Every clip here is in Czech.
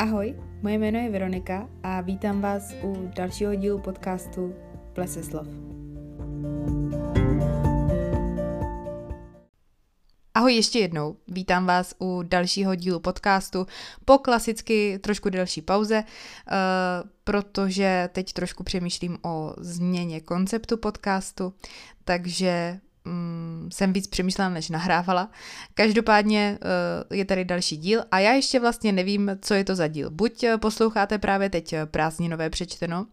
Ahoj, moje jméno je Veronika a vítám vás u dalšího dílu podcastu Plese slov. Ahoj ještě jednou, vítám vás u dalšího dílu podcastu po klasicky trošku delší pauze, uh, protože teď trošku přemýšlím o změně konceptu podcastu, takže mm, jsem víc přemýšlela, než nahrávala. Každopádně uh, je tady další díl a já ještě vlastně nevím, co je to za díl. Buď eh, posloucháte právě teď eh, prázdninové přečteno,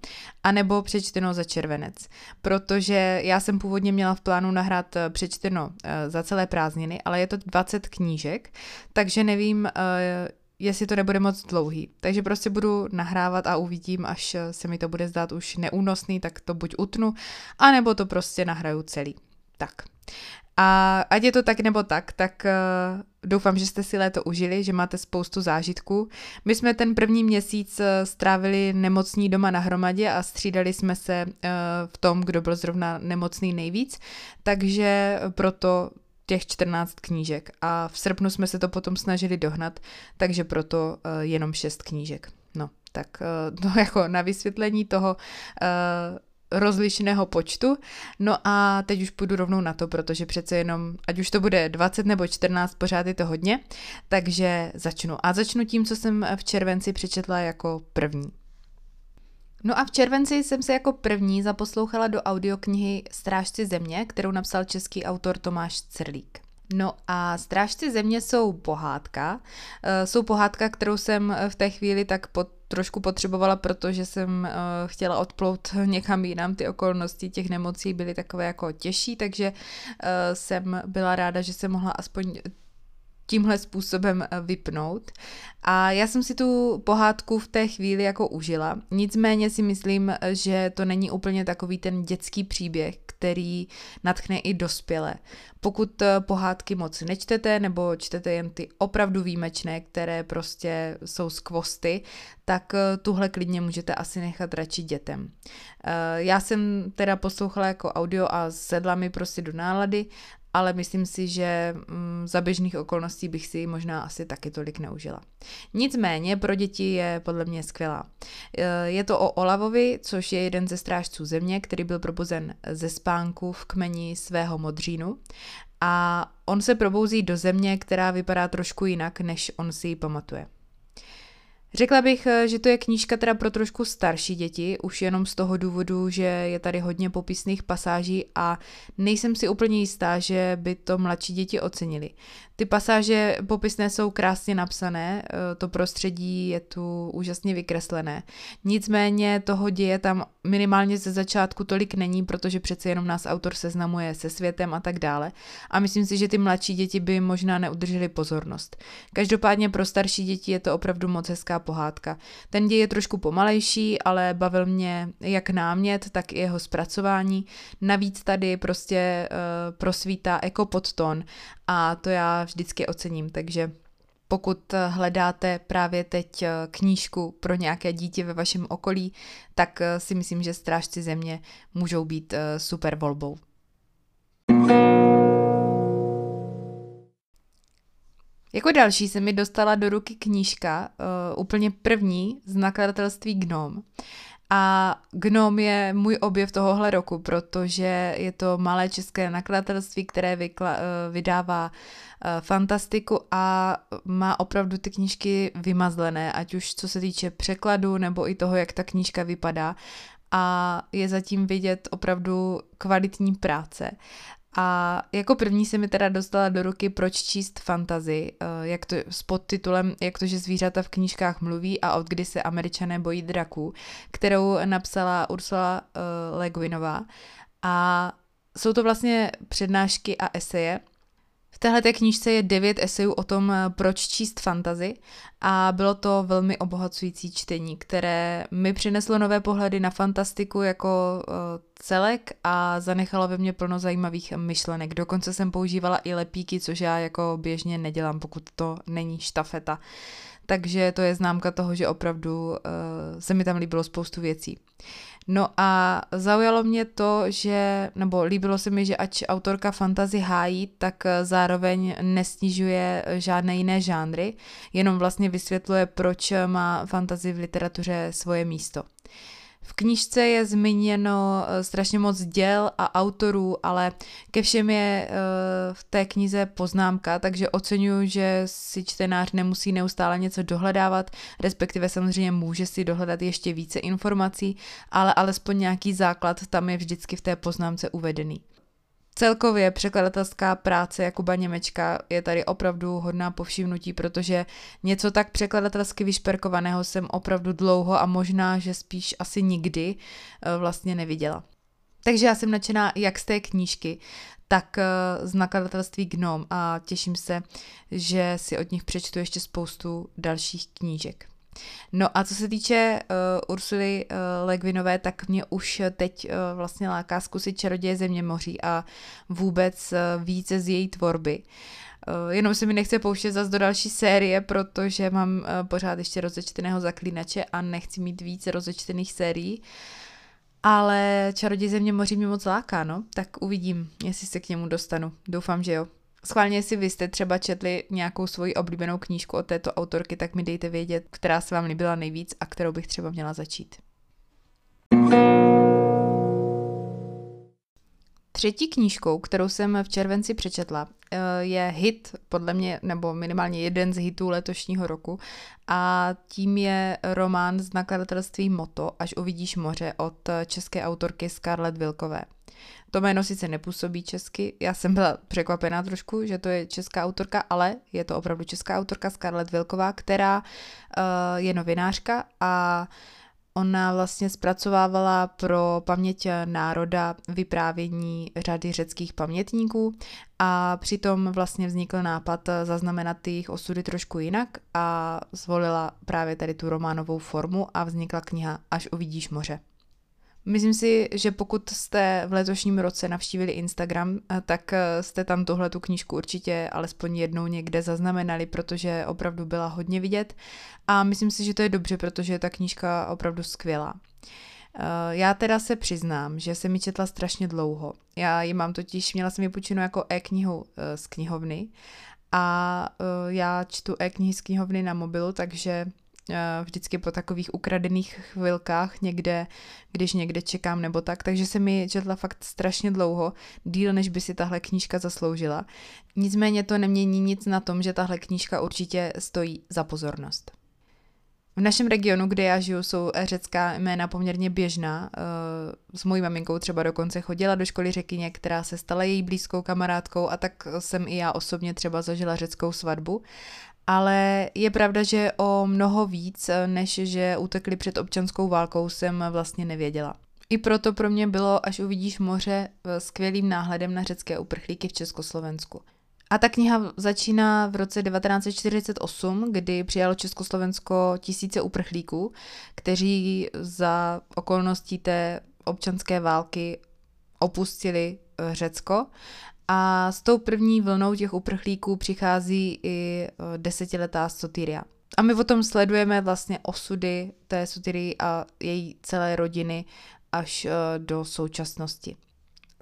anebo přečteno za červenec. Protože já jsem původně měla v plánu nahrát přečteno uh, za celé prázdniny, ale je to 20 knížek, takže nevím, uh, jestli to nebude moc dlouhý. Takže prostě budu nahrávat a uvidím, až se mi to bude zdát už neúnosný, tak to buď utnu, anebo to prostě nahraju celý. Tak. A ať je to tak nebo tak, tak uh, doufám, že jste si léto užili, že máte spoustu zážitků. My jsme ten první měsíc uh, strávili nemocní doma na hromadě a střídali jsme se uh, v tom, kdo byl zrovna nemocný nejvíc, takže proto těch 14 knížek. A v srpnu jsme se to potom snažili dohnat, takže proto jenom 6 knížek. No, tak to jako na vysvětlení toho, rozlišného počtu. No a teď už půjdu rovnou na to, protože přece jenom, ať už to bude 20 nebo 14, pořád je to hodně, takže začnu. A začnu tím, co jsem v červenci přečetla jako první. No a v červenci jsem se jako první zaposlouchala do audioknihy Strážci země, kterou napsal český autor Tomáš Crlík. No a Strážci země jsou pohádka. Eh, jsou pohádka, kterou jsem v té chvíli tak pod trošku potřebovala, protože jsem uh, chtěla odplout někam jinam. Ty okolnosti těch nemocí byly takové jako těžší, takže jsem byla ráda, že jsem mohla aspoň tímhle způsobem eh, vypnout. A já jsem si tu pohádku v té chvíli jako užila. Nicméně si myslím, že to není úplně takový ten dětský příběh, který natchne i dospělé. Pokud eh, pohádky moc nečtete nebo čtete jen ty opravdu výjimečné, které prostě jsou z kvosty, tak eh, tuhle klidně můžete asi nechat radši dětem. Já jsem teda poslouchala jako audio a sedla mi prostě do nálady ale myslím si, že mm, za běžných okolností bych si ji možná asi taky tolik neužila. Nicméně pro děti je podle mě skvělá. E, je to o Olavovi, což je jeden ze strážců země, který byl probuzen ze spánku v kmeni svého modřínu a on se probouzí do země, která vypadá trošku jinak, než on si ji pamatuje. Řekla bych, eh, že to je knížka teda pro trošku starší děti, už jenom z toho důvodu, že je tady hodně popisných pasáží a nejsem si úplně jistá, že by to mladší děti ocenili. Ty pasáže popisné jsou krásně napsané, eh, to prostředí je tu úžasně vykreslené. Nicméně toho děje tam minimálně ze začátku tolik není, protože přece jenom nás autor seznamuje se světem a tak dále. A myslím si, že ty mladší děti by možná neudrželi pozornost. Každopádně pro starší děti je to opravdu moc hezká pohádka. Ten děj je trošku pomalejší, ale bavil mě jak námět, tak i jeho zpracování. Navíc tady prostě uh, prosvítá ekopodton a to já vždycky ocením, takže pokud hledáte právě teď eh, knížku pro nějaké dítě ve vašem okolí, tak eh, si myslím, že Strážci země můžou být super volbou. Jako další se mi dostala do ruky knížka, uh, úplně první z nakladatelství Gnom. A Gnom je můj objev tohohle roku, protože je to malé české nakladatelství, které vykla, uh, vydává uh, fantastiku a má opravdu ty knížky vymazlené, ať už co se týče překladu nebo i toho, jak ta knížka vypadá a je zatím vidět opravdu kvalitní práce. A jako první se mi teda dostala do ruky Proč číst fantazy, eh, jak to s podtitulem Jak to, že zvířata v knížkách mluví a od kdy se američané bojí draků, kterou napsala Ursula uh, Le Guinová. A jsou to vlastně přednášky a eseje, v téhle knížce je devět esejů o tom, eh, proč číst fantazy a bylo to velmi obohacující čtení, které mi přineslo nové pohledy na fantastiku jako uh, celek a zanechalo ve mně plno zajímavých myšlenek. Dokonce jsem používala i lepíky, což já jako běžně nedělám, pokud to není štafeta. Takže to je známka toho, že opravdu uh, se mi tam líbilo spoustu věcí. No a zaujalo mě to, že, nebo líbilo se mi, že ač autorka fantazy hájí, tak zároveň nesnižuje žádné jiné žánry, jenom vlastně vysvětluje, proč má fantazy v literatuře svoje místo. V knížce je zmíněno eh, strašně moc děl a autorů, ale ke všem je eh, v té knize poznámka, takže oceňuji, že si čtenář nemusí neustále něco dohledávat, respektive samozřejmě může si dohledat ještě více informací, ale alespoň nějaký základ tam je vždycky v té poznámce uvedený. Celkově překladatelská práce Jakuba Němečka je tady opravdu hodná povšimnutí, protože něco tak překladatelsky vyšperkovaného jsem opravdu dlouho a možná, že spíš asi nikdy eh, vlastně neviděla. Takže já jsem nadšená jak z té knížky, tak eh, z nakladatelství Gnom a těším se, že si od nich přečtu ještě spoustu dalších knížek. No a co se týče uh, Ursuly uh, Legvinové, tak mě už teď uh, vlastně láká zkusit Čaroděje země moří a vůbec uh, více z její tvorby. Jenom se mi nechce pouštět zase do další série, protože mám pořád ještě rozečteného zaklínače a nechci mít více rozečtených sérií. Ale Čaroděj země moří mě moc láká, no. Tak uvidím, jestli se k němu dostanu. Doufám, že jo. Schválně, jestli vy jste třeba četli nějakou svoji oblíbenou knížku od této autorky, tak mi dejte vědět, která se vám líbila nejvíc a kterou bych třeba měla začít. Třetí knížkou, kterou jsem v červenci přečetla, eh, je hit, podle mě, nebo minimálně jeden z hitů letošního roku a tím je román z nakladatelství Moto, až uvidíš moře od české autorky Scarlett Vilkové. To jméno sice nepůsobí česky, já jsem byla překvapená trošku, že to je česká autorka, ale je to opravdu česká autorka Scarlett Vilková, která uh, je novinářka a Ona vlastně zpracovávala pro paměť národa vyprávění řady řeckých pamětníků a přitom vlastně vznikl nápad zaznamenat jejich osudy trošku jinak a zvolila právě tady tu románovou formu a vznikla kniha Až uvidíš moře. Myslím si, že pokud jste v letošním roce navštívili Instagram, eh, tak eh, jste tam tuhle tu knížku určitě alespoň jednou někde zaznamenali, protože opravdu byla hodně vidět a myslím si, že to je dobře, protože je ta knížka opravdu skvělá. Eh, já teda se přiznám, že jsem ji četla strašně dlouho. Já ji mám totiž, měla jsem ji počinu jako e-knihu z knihovny a já čtu e-knihy z knihovny na mobilu, takže vždycky po takových ukradených chvilkách někde, když někde čekám nebo tak, takže se mi četla fakt strašně dlouho, díl než by si tahle knížka zasloužila. Nicméně to nemění nic na tom, že tahle knížka určitě stojí za pozornost. V našem regionu, kde já žiju, jsou řecká jména poměrně běžná. Eh, s mojí maminkou třeba dokonce chodila do školy řekyně, která se stala její blízkou kamarádkou a tak jsem i já osobně třeba zažila řeckou svatbu ale je pravda, že o mnoho víc, než že utekli před občanskou válkou, jsem vlastně nevěděla. I proto pro mě bylo, až uvidíš moře, skvělým náhledem na řecké uprchlíky v Československu. A ta kniha začíná v roce 1948, kdy přijalo Československo tisíce uprchlíků, kteří za okolností té občanské války opustili eh, Řecko a s tou první vlnou těch uprchlíků přichází i e, desetiletá Sotyria. A my potom sledujeme vlastně osudy té Sotyrii a její celé rodiny až e, do současnosti.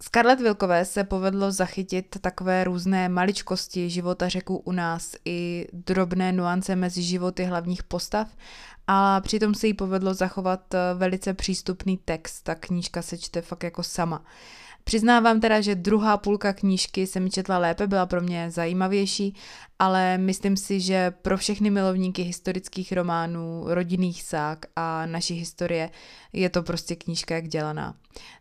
Scarlett Vilkové se povedlo zachytit takové různé maličkosti života řeků u nás i drobné nuance mezi životy hlavních postav a přitom se jí povedlo zachovat e, velice přístupný text. Ta knížka se čte fakt jako sama. Přiznávám teda, že druhá půlka knížky se mi četla lépe, byla pro mě zajímavější, ale myslím si, že pro všechny milovníky historických románů, rodinných sák a naší historie je to prostě knížka jak dělaná.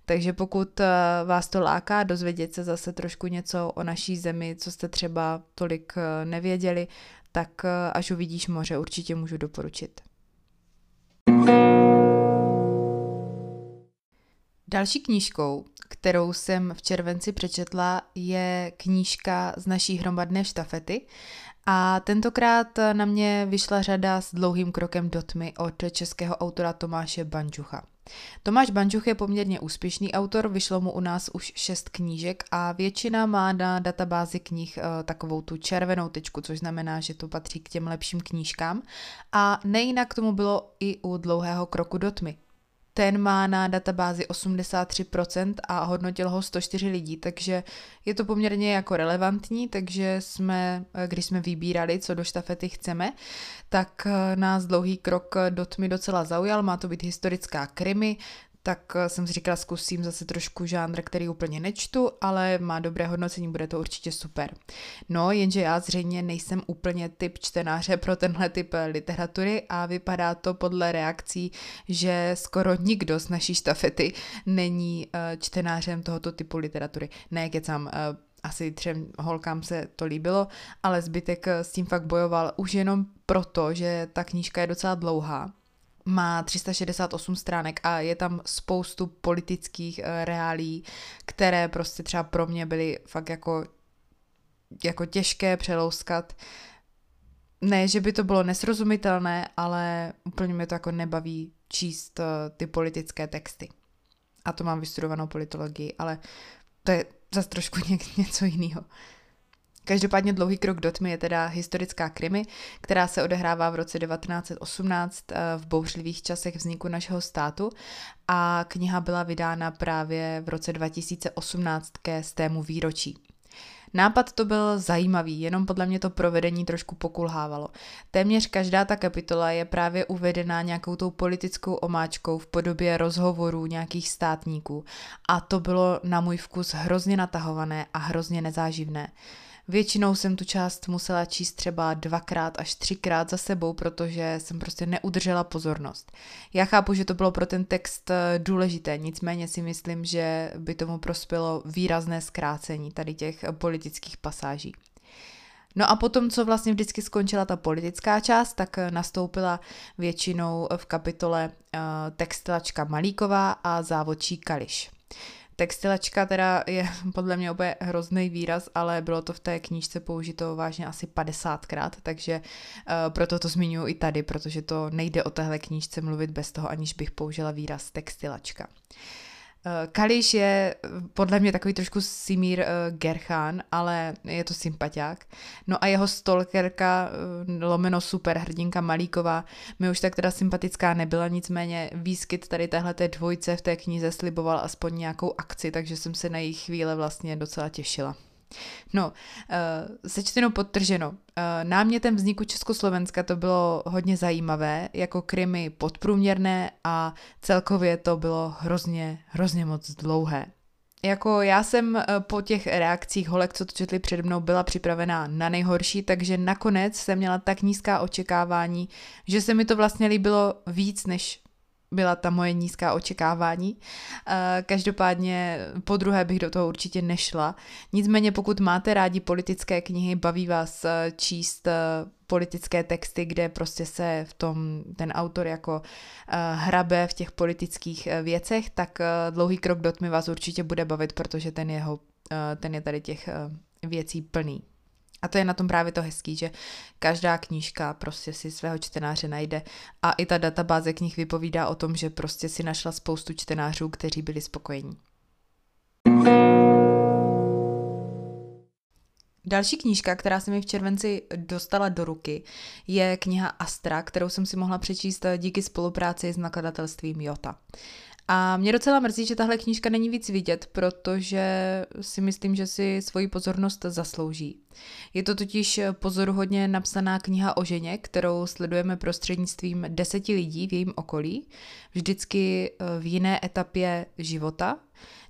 Takže pokud eh, vás to láká dozvědět se zase trošku něco o naší zemi, co jste třeba tolik eh, nevěděli, tak eh, až uvidíš moře, určitě můžu doporučit. Další knížkou, kterou jsem v červenci přečetla, je knížka z naší hromadné štafety. A tentokrát na mě vyšla řada s dlouhým krokem do tmy od českého autora Tomáše Bančucha. Tomáš Bančuch je poměrně úspěšný autor, vyšlo mu u nás už šest knížek a většina má na databázi knih uh, takovou tu červenou tečku, což znamená, že to patří k těm lepším knížkám. A nejinak tomu bylo i u dlouhého kroku do tmy. Ten má na databázi 83% a hodnotil ho 104 lidí, takže je to poměrně jako relevantní, takže jsme, když jsme vybírali, co do štafety chceme, tak nás dlouhý krok do tmy docela zaujal, má to být historická krimi, tak eh, jsem si říkala, zkusím zase trošku žánr, který úplně nečtu, ale má dobré hodnocení, bude to určitě super. No, jenže já zřejmě nejsem úplně typ čtenáře pro tenhle typ eh, literatury a vypadá to podle reakcí, že skoro nikdo z naší štafety není eh, čtenářem tohoto typu literatury. Ne, kecám, asi třem holkám se to líbilo, ale zbytek s tím fakt bojoval už jenom proto, že ta knížka je docela dlouhá má 368 stránek a je tam spoustu politických uh, reálí, které prostě třeba pro mě byly fakt jako, jako těžké přelouskat. Ne, že by to bylo nesrozumitelné, ale úplně mě to jako nebaví číst uh, ty politické texty. A to mám vystudovanou politologii, ale to je zase trošku ně, něco jiného. Každopádně dlouhý krok do tmy je teda historická krimi, která se odehrává v roce 1918 eh, v bouřlivých časech vzniku našeho státu a kniha byla vydána právě v roce 2018 ke stému výročí. Nápad to byl zajímavý, jenom podle mě to provedení trošku pokulhávalo. Téměř každá ta kapitola je právě uvedená nějakou tou politickou omáčkou v podobě rozhovorů nějakých státníků a to bylo na můj vkus hrozně natahované a hrozně nezáživné. Většinou jsem tu část musela číst třeba dvakrát až třikrát za sebou, protože jsem prostě neudržela pozornost. Já chápu, že to bylo pro ten text eh, důležité, nicméně si myslím, že by tomu prospělo výrazné zkrácení tady těch politických pasáží. No a potom, co vlastně vždycky skončila ta politická část, tak eh, nastoupila většinou v kapitole textilačka Malíková a závodčí Kališ. Textilačka teda je podle mě úplně hrozný výraz, ale bylo to v té knížce použito vážně asi 50krát, takže uh, proto to zmiňuji i tady, protože to nejde o téhle knížce mluvit bez toho, aniž bych použila výraz textilačka. Eh, Kališ je eh, podle mě takový trošku Simír uh, Gerchan, ale je to sympatiák. No a jeho stolkerka, uh, lomeno superhrdinka Malíková, mi už tak teda sympatická nebyla, nicméně výskyt tady téhle dvojce v té knize sliboval aspoň nějakou akci, takže jsem se na její chvíle vlastně docela těšila. No, sečteno podtrženo. Uh, námětem vzniku Československa to bylo hodně zajímavé, jako krymy podprůměrné a celkově to bylo hrozně, hrozně moc dlouhé. Jako já jsem eh, po těch reakcích holek, co to četli před mnou, byla připravená na nejhorší, takže nakonec jsem měla tak nízká očekávání, že se mi to vlastně líbilo víc než byla ta moje nízká očekávání. Eh, každopádně po druhé bych do toho určitě nešla. Nicméně pokud máte rádi politické knihy, baví vás eh, číst eh, politické texty, kde prostě se v tom ten autor jako hrabe v těch politických věcech, tak dlouhý krok do tmy vás určitě bude bavit, protože ten, jeho, ten je tady těch věcí plný. A to je na tom právě to hezký, že každá knížka prostě si svého čtenáře najde a i ta databáze knih vypovídá o tom, že prostě si našla spoustu čtenářů, kteří byli spokojení. Další knížka, která se mi v červenci dostala do ruky, je kniha Astra, kterou jsem si mohla přečíst díky spolupráci s nakladatelstvím Jota. A mě docela mrzí, že tahle knížka není víc vidět, protože si myslím, že si svoji pozornost zaslouží. Je to totiž pozoruhodně napsaná kniha o ženě, kterou sledujeme prostřednictvím deseti lidí v jejím okolí, vždycky eh, v jiné etapě života.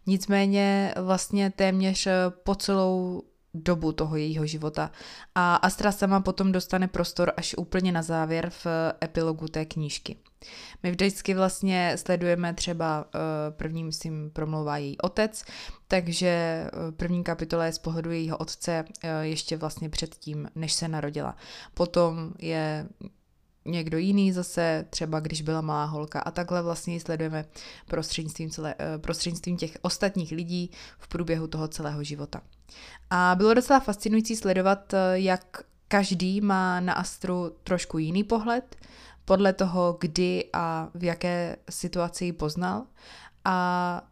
Nicméně vlastně téměř po celou dobu toho jejího života. A Astra sama potom dostane prostor až úplně na závěr v epilogu té knížky. My vždycky vlastně sledujeme třeba eh, první, myslím, promlouvá její otec, takže eh, první kapitola je z pohledu jejího otce eh, ještě vlastně předtím, než se narodila. Potom je někdo jiný zase, třeba když byla malá holka a takhle vlastně ji sledujeme prostřednictvím, celé, prostřednictvím těch ostatních lidí v průběhu toho celého života. A bylo docela fascinující sledovat, jak každý má na Astru trošku jiný pohled, podle toho, kdy a v jaké situaci ji poznal. A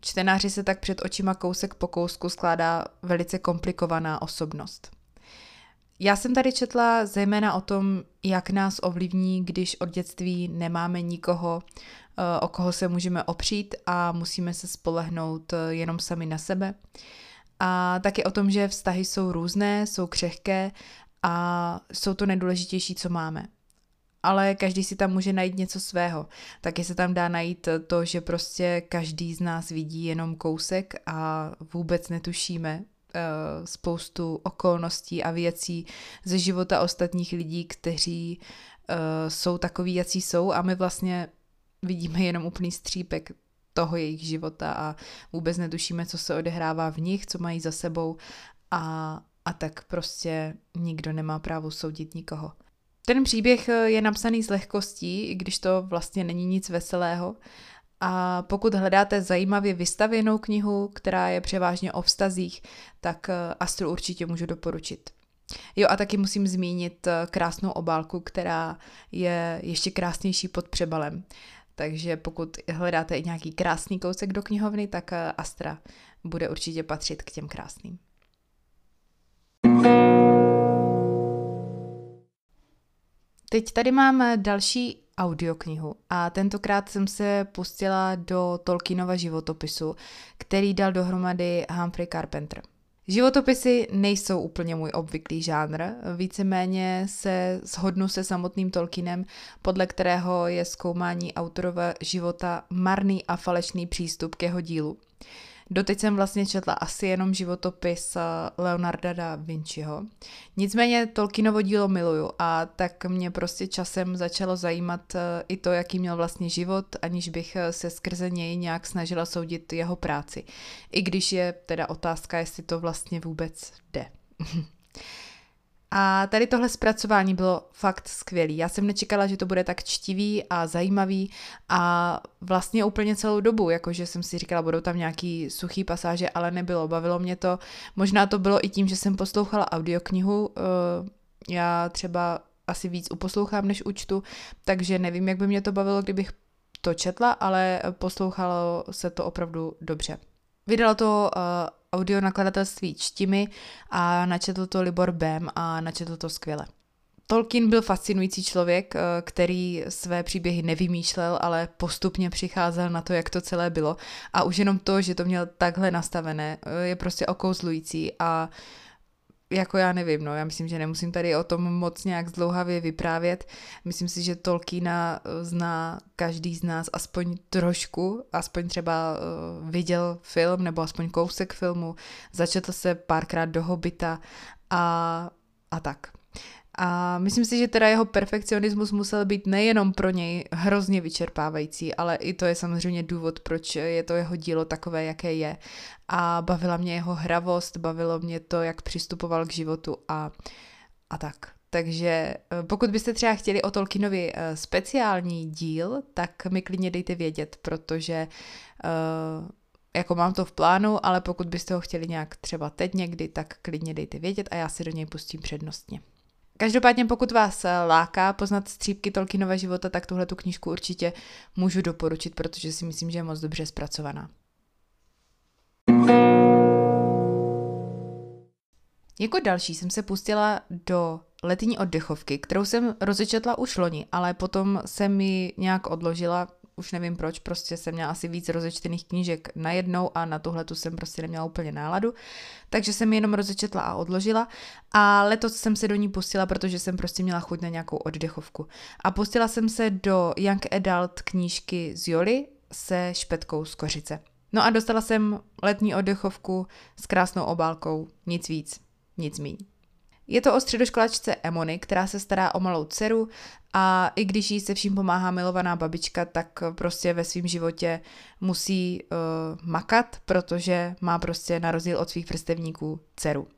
čtenáři se tak před očima kousek po kousku skládá velice komplikovaná osobnost. Já jsem tady četla zejména o tom, jak nás ovlivní, když od dětství nemáme nikoho, o koho se můžeme opřít a musíme se spolehnout jenom sami na sebe. A taky o tom, že vztahy jsou různé, jsou křehké a jsou to nejdůležitější, co máme ale každý si tam může najít něco svého. Taky se tam dá najít to, že prostě každý z nás vidí jenom kousek a vůbec netušíme uh, spoustu okolností a věcí ze života ostatních lidí, kteří uh, jsou takový, jací jsou a my vlastně vidíme jenom úplný střípek toho jejich života a vůbec netušíme, co se odehrává v nich, co mají za sebou a, a tak prostě nikdo nemá právo soudit nikoho. Ten příběh eh, je napsaný s lehkostí, i když to vlastně není nic veselého. A pokud hledáte zajímavě vystavěnou knihu, která je převážně o vztazích, tak eh, Astru určitě můžu doporučit. Jo a taky musím zmínit eh, krásnou obálku, která je ještě krásnější pod přebalem. Takže pokud hledáte i nějaký krásný kousek do knihovny, tak Astra bude určitě patřit k těm krásným. Teď tady mám další audioknihu a tentokrát jsem se pustila do Tolkienova životopisu, který dal dohromady Humphrey Carpenter. Životopisy nejsou úplně můj obvyklý žánr, víceméně se shodnu se samotným Tolkienem, podle kterého je zkoumání autorova života marný a falešný přístup k jeho dílu. Doteď jsem vlastně četla asi jenom životopis eh, Leonarda da Vinciho. Nicméně Tolkienovo dílo miluju a tak mě prostě časem začalo zajímat eh, i to, jaký měl vlastně život, aniž bych eh, se skrze něj nějak snažila soudit jeho práci. I když je teda otázka, jestli to vlastně vůbec jde. A tady tohle zpracování bylo fakt skvělý. Já jsem nečekala, že to bude tak čtivý a zajímavý a vlastně úplně celou dobu, jakože jsem si říkala, budou tam nějaký suchý pasáže, ale nebylo, bavilo mě to. Možná to bylo i tím, že jsem poslouchala audioknihu, eh, já třeba asi víc uposlouchám, než učtu, takže nevím, jak by mě to bavilo, kdybych to četla, ale poslouchalo se to opravdu dobře. Vydalo to uh, audio nakladatelství Čtimi a načetl to Libor Bem a načetl to skvěle. Tolkien byl fascinující člověk, uh, který své příběhy nevymýšlel, ale postupně přicházel na to, jak to celé bylo. A už jenom to, že to měl takhle nastavené, uh, je prostě okouzlující a uh, jako já nevím, no, já myslím, že nemusím tady o tom moc nějak zdlouhavě vyprávět. Myslím si, že Tolkiena eh, zná každý z nás aspoň trošku, aspoň třeba uh, viděl film nebo aspoň kousek filmu, začetl se párkrát do Hobita a, a tak. A myslím si, že teda jeho perfekcionismus musel být nejenom pro něj hrozně vyčerpávající, ale i to je samozřejmě důvod, proč je to jeho dílo takové, jaké je. A bavila mě jeho hravost, bavilo mě to, jak přistupoval k životu a, a tak. Takže eh, pokud byste třeba chtěli o Tolkienovi eh, speciální díl, tak mi klidně dejte vědět, protože uh, jako mám to v plánu, ale pokud byste ho chtěli nějak třeba teď někdy, tak klidně dejte vědět a já si do něj pustím přednostně. Každopádně pokud vás eh, láká poznat střípky Tolkienova života, tak tuhle tu knížku určitě můžu doporučit, protože si myslím, že je moc dobře zpracovaná. Jako další jsem se pustila do letní oddechovky, kterou jsem rozečetla už loni, ale potom jsem ji nějak odložila, už nevím proč, prostě jsem měla asi víc rozečtených knížek najednou a na tuhle tu jsem prostě neměla úplně náladu, takže jsem ji jenom rozečetla a odložila a letos jsem se do ní pustila, protože jsem prostě měla chuť na nějakou oddechovku. A pustila jsem se do Young Adult knížky z Joli se špetkou z kořice. No a dostala jsem letní oddechovku s krásnou obálkou, nic víc, nic míň. Je to o středoškolačce Emony, která se stará o malou dceru a i když jí se vším pomáhá milovaná babička, tak prostě ve svém životě musí uh, makat, protože má prostě na rozdíl od svých vrstevníků dceru.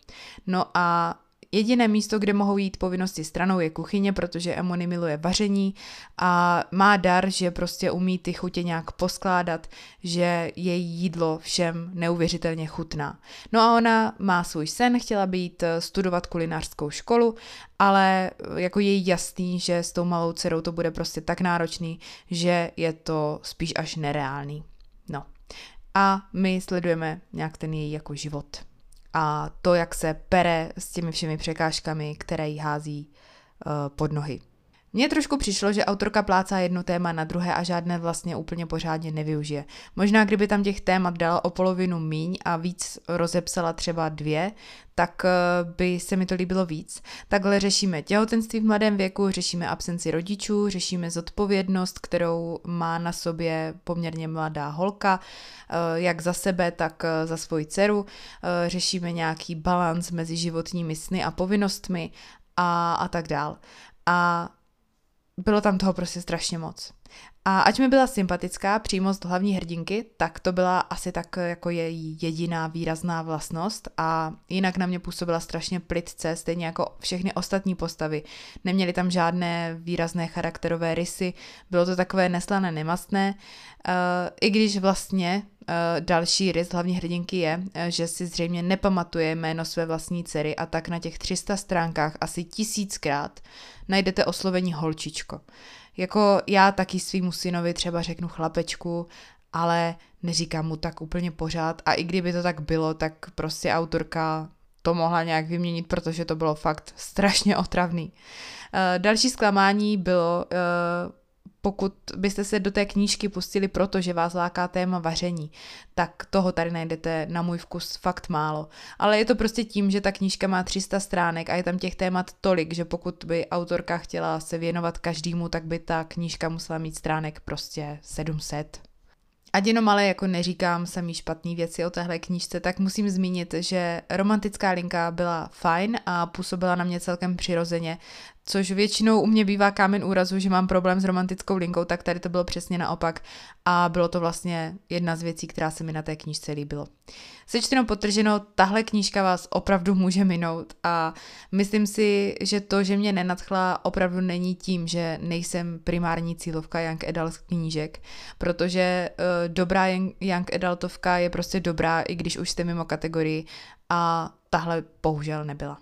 No a Jediné místo, kde mohou jít povinnosti stranou, je kuchyně, protože Emony miluje vaření a má dar, že prostě umí ty chutě nějak poskládat, že její jídlo všem neuvěřitelně chutná. No a ona má svůj sen, chtěla být eh, studovat kulinářskou školu, ale eh, jako je jasný, že s tou malou dcerou to bude prostě tak náročný, že je to spíš až nereálný. No. A my sledujeme nějak ten její jako život a to, jak se pere s těmi všemi překážkami, které jí hází uh, pod nohy. Mně trošku přišlo, že autorka plácá jedno téma na druhé a žádné vlastně úplně pořádně nevyužije. Možná kdyby tam těch témat dala o polovinu míň a víc rozepsala třeba dvě, tak eh, by se mi to líbilo víc. Takhle řešíme těhotenství v mladém věku, řešíme absenci rodičů, řešíme zodpovědnost, kterou má na sobě poměrně mladá holka, eh, jak za sebe, tak eh, za svoji dceru. Řešíme nějaký balans mezi životními sny a povinnostmi a, a tak dál. A bylo tam toho prostě strašně moc. A ať mi byla sympatická přímost hlavní hrdinky, tak to byla asi tak jako její jediná výrazná vlastnost a jinak na mě působila strašně plitce, stejně jako všechny ostatní postavy. Neměly tam žádné výrazné charakterové rysy, bylo to takové neslané, nemastné, uh, i když vlastně uh, další rys hlavní hrdinky je, že si zřejmě nepamatuje jméno své vlastní dcery a tak na těch 300 stránkách asi tisíckrát najdete oslovení holčičko. Jako já taky svýmu synovi třeba řeknu chlapečku, ale neříkám mu tak úplně pořád a i kdyby to tak bylo, tak prostě autorka to mohla nějak vyměnit, protože to bylo fakt strašně otravný. Uh, další zklamání bylo uh, pokud byste se do té knížky pustili proto, že vás láká téma vaření, tak toho tady najdete na můj vkus fakt málo. Ale je to prostě tím, že ta knížka má 300 stránek a je tam těch témat tolik, že pokud by autorka chtěla se věnovat každému, tak by ta knížka musela mít stránek prostě 700. Ať jenom ale jako neříkám samý špatný věci o téhle knížce, tak musím zmínit, že romantická linka byla fajn a působila na mě celkem přirozeně, což většinou u mě bývá kámen úrazu, že mám problém s romantickou linkou, tak tady to bylo přesně naopak a bylo to vlastně jedna z věcí, která se mi na té knížce líbilo. Sečteno potrženo, tahle knížka vás opravdu může minout a myslím si, že to, že mě nenadchla, opravdu není tím, že nejsem primární cílovka Young Adult knížek, protože uh, dobrá Young Adultovka je prostě dobrá, i když už jste mimo kategorii a tahle bohužel nebyla.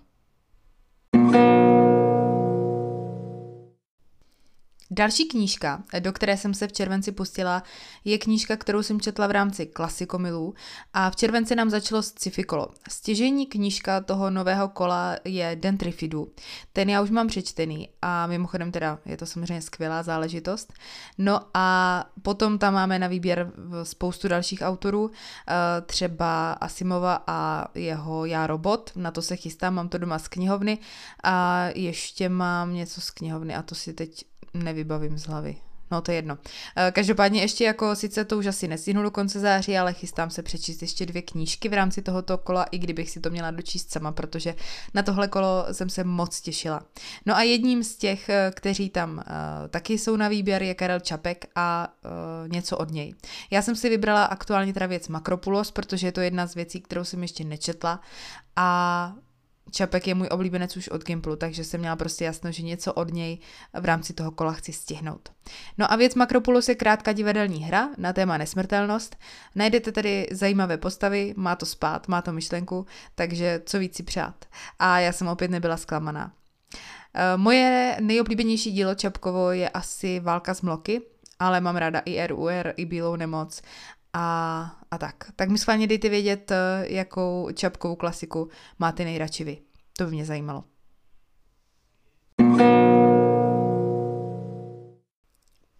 Další knížka, do které jsem se v červenci pustila, je knížka, kterou jsem četla v rámci klasikomilů a v červenci nám začalo sci-fi kolo. Stěžení knížka toho nového kola je Dentrifidu. Ten já už mám přečtený a mimochodem teda je to samozřejmě skvělá záležitost. No a potom tam máme na výběr spoustu dalších autorů, eh, třeba Asimova a jeho Já robot, na to se chystám, mám to doma z knihovny a ještě mám něco z knihovny a to si teď nevybavím z hlavy. No to je jedno. Eh, každopádně ještě jako sice to už asi nestihnu do konce září, ale chystám se přečíst ještě dvě knížky v rámci tohoto kola, i kdybych si to měla dočíst sama, protože na tohle kolo jsem se moc těšila. No a jedním z těch, eh, kteří tam uh, taky jsou na výběr, je Karel Čapek a uh, něco od něj. Já jsem si vybrala aktuálně teda věc Makropulos, protože je to jedna z věcí, kterou jsem ještě nečetla a Čapek je můj oblíbenec už od Gimplu, takže jsem měla prostě jasno, že něco od něj v rámci toho kola chci stihnout. No a věc Makropulos je krátká divadelní hra na téma nesmrtelnost. Najdete tady zajímavé postavy, má to spát, má to myšlenku, takže co víc si přát. A já jsem opět nebyla zklamaná. E, moje nejoblíbenější dílo Čapkovo je asi Válka z mloky, ale mám ráda i RUR, i Bílou nemoc a, a tak. Tak mi schválně dejte vědět, eh, jakou čapkovou klasiku máte nejradši vy. To by mě zajímalo.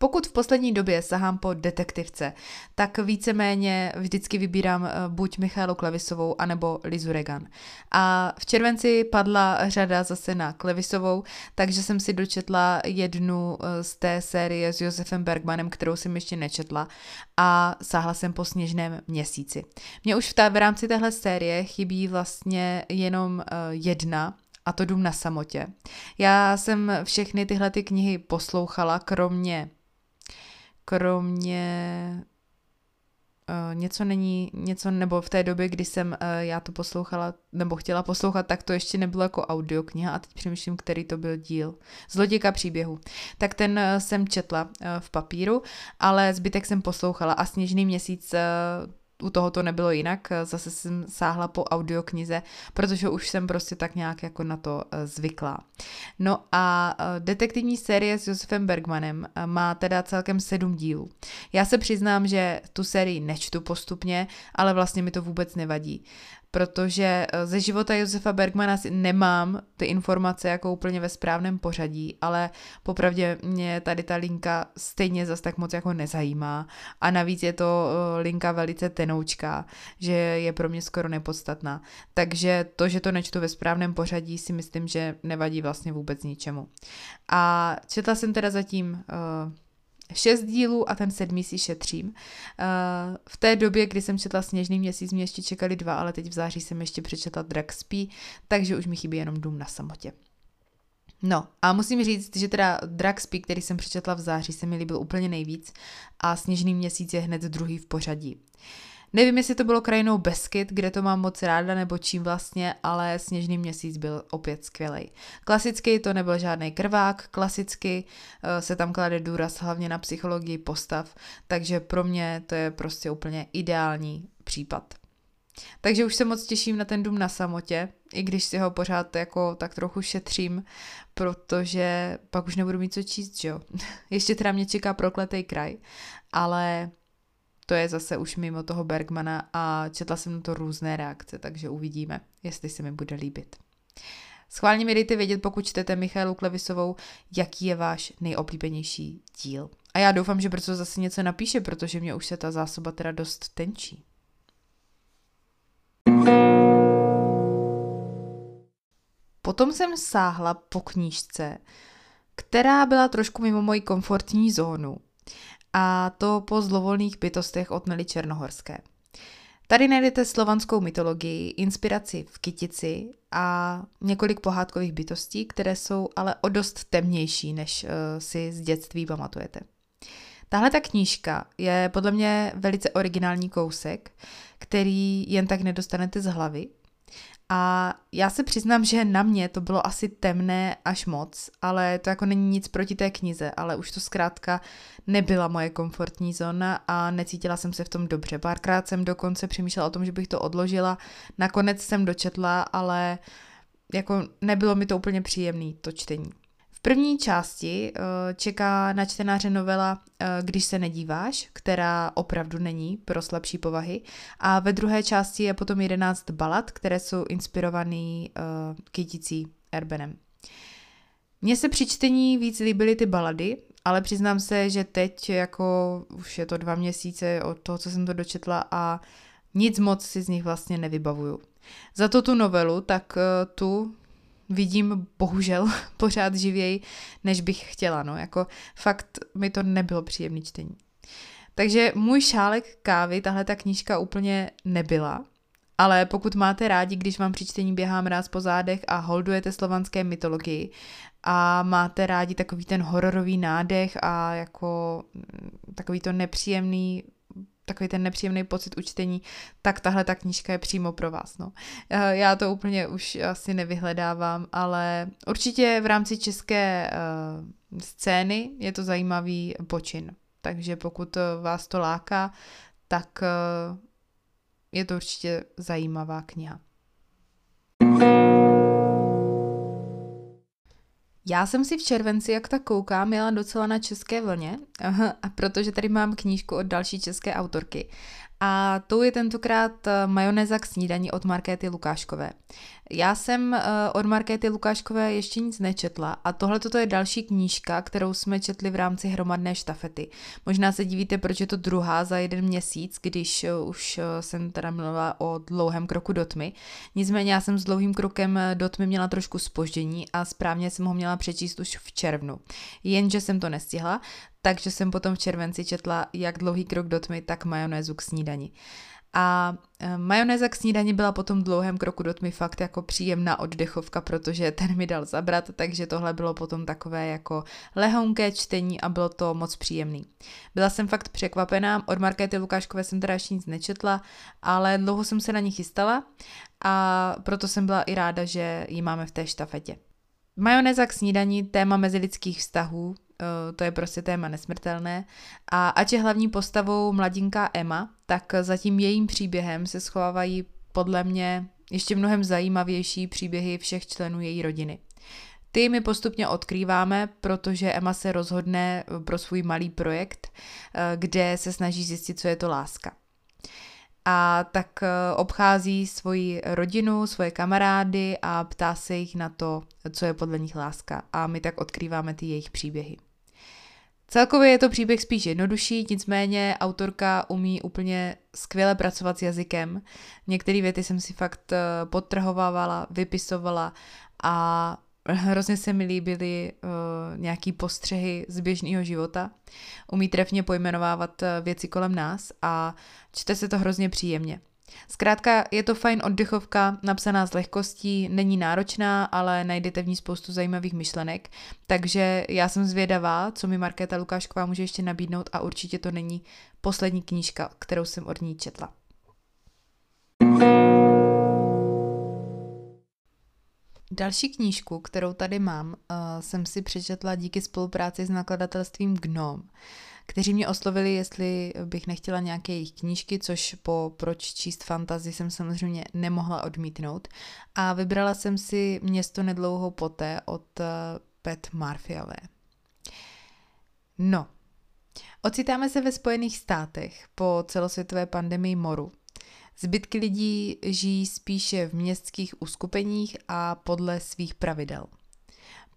Pokud v poslední době sahám po detektivce, tak víceméně vždycky vybírám eh, buď Michálu Klevisovou, anebo Lizu Regan. A v červenci padla řada zase na Klevisovou, takže jsem si dočetla jednu eh, z té série s Josefem Bergmanem, kterou jsem ještě nečetla a sáhla jsem po sněžném měsíci. Mně už v, té, v rámci téhle série chybí vlastně jenom uh, jedna, a to Dům na samotě. Já jsem všechny tyhle ty knihy poslouchala, kromě kromě uh, něco není, něco, nebo v té době, kdy jsem uh, já to poslouchala, nebo chtěla poslouchat, tak to ještě nebylo jako audiokniha a teď přemýšlím, který to byl díl. Zlodějka příběhu. Tak ten uh, jsem četla v papíru, ale zbytek jsem poslouchala a Sněžný měsíc u toho to nebylo jinak, zase jsem sáhla po audioknize, protože už jsem prostě tak nějak jako na to eh, zvyklá. No a eh, detektivní série s Josefem Bergmanem eh, má teda celkem sedm dílů. Já se přiznám, že tu sérii nečtu postupně, ale vlastně mi to vůbec nevadí protože eh, ze života Josefa Bergmana si nemám ty informace jako úplně ve správném pořadí, ale popravdě mě tady ta linka stejně zas tak moc jako nezajímá a navíc je to eh, linka velice tenoučká, že je pro mě skoro nepodstatná. Takže to, že to nečtu ve správném pořadí, si myslím, že nevadí vlastně vůbec ničemu. A četla jsem teda zatím uh, šest dílů a ten sedmý si šetřím. Uh, v té době, kdy jsem četla Sněžný měsíc, mě ještě čekali dva, ale teď v září jsem ještě přečetla Dragspí, takže už mi chybí jenom Dům na samotě. No a musím říct, že teda Dragspí, který jsem přečetla v září, se mi líbil úplně nejvíc a Sněžný měsíc je hned druhý v pořadí. Uh, Nevím, jestli to bylo krajinou Beskyt, kde to mám moc ráda, nebo čím vlastně, ale Sněžný měsíc byl opět skvělý. Klasicky to nebyl žádný krvák, klasicky uh, se tam klade důraz hlavně na psychologii postav, takže pro mě to je prostě úplně ideální případ. Takže už se moc těším na ten dům na samotě, i když si ho pořád jako tak trochu šetřím, protože pak už nebudu mít co číst, že jo. Ještě teda mě čeká prokletý kraj, ale to je zase už mimo toho Bergmana a četla jsem na to různé reakce, takže uvidíme, jestli se mi bude líbit. Schválně mi dejte vědět, pokud čtete Michalu Klevisovou, jaký je váš nejoblíbenější díl. A já doufám, že brzo zase něco napíše, protože mě už se ta zásoba teda dost tenčí. Potom jsem sáhla po knížce, která byla trošku mimo moji komfortní zónu a to po zlovolných bytostech od Nely Černohorské. Tady najdete slovanskou mytologii, inspiraci v kytici a několik pohádkových bytostí, které jsou ale o dost temnější, než uh, si z dětství pamatujete. Tahle ta knížka je podle mě velice originální kousek, který jen tak nedostanete z hlavy a já se přiznám, že na mě to bylo asi temné až moc, ale to jako není nic proti té knize, ale už to zkrátka nebyla moje komfortní zóna a necítila jsem se v tom dobře. Párkrát jsem dokonce přemýšlela o tom, že bych to odložila, nakonec jsem dočetla, ale jako nebylo mi to úplně příjemné to čtení první části uh, čeká na čtenáře novela uh, Když se nedíváš, která opravdu není pro slabší povahy. A ve druhé části je potom 11 balad, které jsou inspirovaný uh, kytící Erbenem. Mně se při čtení víc líbily ty balady, ale přiznám se, že teď jako už je to dva měsíce od toho, co jsem to dočetla a nic moc si z nich vlastně nevybavuju. Za to tu novelu, tak tu vidím bohužel pořád živěji, než bych chtěla. No. Jako fakt mi to nebylo příjemné čtení. Takže můj šálek kávy, tahle ta knížka úplně nebyla, ale pokud máte rádi, když vám při čtení běhá mráz po zádech a holdujete slovanské mytologii a máte rádi takový ten hororový nádech a jako mm, takový to nepříjemný takový ten nepříjemný pocit učtení, tak tahle ta knížka je přímo pro vás. No. Eh, já to úplně už asi nevyhledávám, ale určitě v rámci české uh, scény je to zajímavý počin. Takže pokud vás to láká, tak uh, je to určitě zajímavá kniha. Já jsem si v červenci, jak tak koukám, měla docela na české vlně, a protože tady mám knížku od další české autorky. A tou je tentokrát eh, majonéza k snídaní od Markéty Lukáškové. Já jsem uh, od Markéty Lukáškové ještě nic nečetla a tohle toto je další knížka, kterou jsme četli v rámci hromadné štafety. Možná se divíte, proč je to druhá za jeden měsíc, když uh, už jsem teda mluvila o dlouhém kroku do tmy. Nicméně já jsem s dlouhým krokem do tmy měla trošku spoždění a správně jsem ho měla přečíst už v červnu. Jenže jsem to nestihla, takže jsem potom v červenci četla jak dlouhý krok do tmy, tak majonézu k snídani. A e, majonéza k snídani byla potom dlouhém kroku do tmy fakt jako příjemná oddechovka, protože ten mi dal zabrat, takže tohle bylo potom takové jako lehonké čtení a bylo to moc příjemný. Byla jsem fakt překvapená, od Markéty Lukáškové jsem teda ještě nic nečetla, ale dlouho jsem se na ní chystala a proto jsem byla i ráda, že ji máme v té štafetě. Majonéza k snídaní, téma mezilidských vztahů, to je prostě téma nesmrtelné. A ať je hlavní postavou mladinka Emma, tak za tím jejím příběhem se schovávají podle mě ještě mnohem zajímavější příběhy všech členů její rodiny. Ty my postupně odkrýváme, protože Emma se rozhodne pro svůj malý projekt, eh, kde se snaží zjistit, co je to láska. a tak eh, obchází svoji rodinu, svoje kamarády a ptá se jich na to, co je podle nich láska. A my tak odkrýváme ty jejich příběhy. Celkově je to příběh spíš jednodušší, nicméně autorka umí úplně skvěle pracovat s jazykem. Některé věty jsem si fakt eh, podtrhovávala, vypisovala a hrozně se mi líbily uh, nějaký postřehy z běžného života. Umí trefně pojmenovávat eh, věci kolem nás a čte se to hrozně příjemně. Zkrátka je to fajn oddechovka, napsaná s lehkostí, není náročná, ale najdete v ní spoustu zajímavých myšlenek, takže já jsem zvědavá, co mi Markéta Lukášková může ještě nabídnout a určitě to není poslední knížka, kterou jsem od ní četla. Další knížku, kterou tady mám, uh, jsem si přečetla díky spolupráci s nakladatelstvím Gnome kteří mě oslovili, jestli bych nechtěla nějaké jejich knížky, což po Proč číst fantazy jsem samozřejmě nemohla odmítnout. A vybrala jsem si Město nedlouho poté od eh, Pet Marfiale. No, ocitáme se ve Spojených státech po celosvětové pandemii moru. Zbytky lidí žijí spíše v městských uskupeních a podle svých pravidel.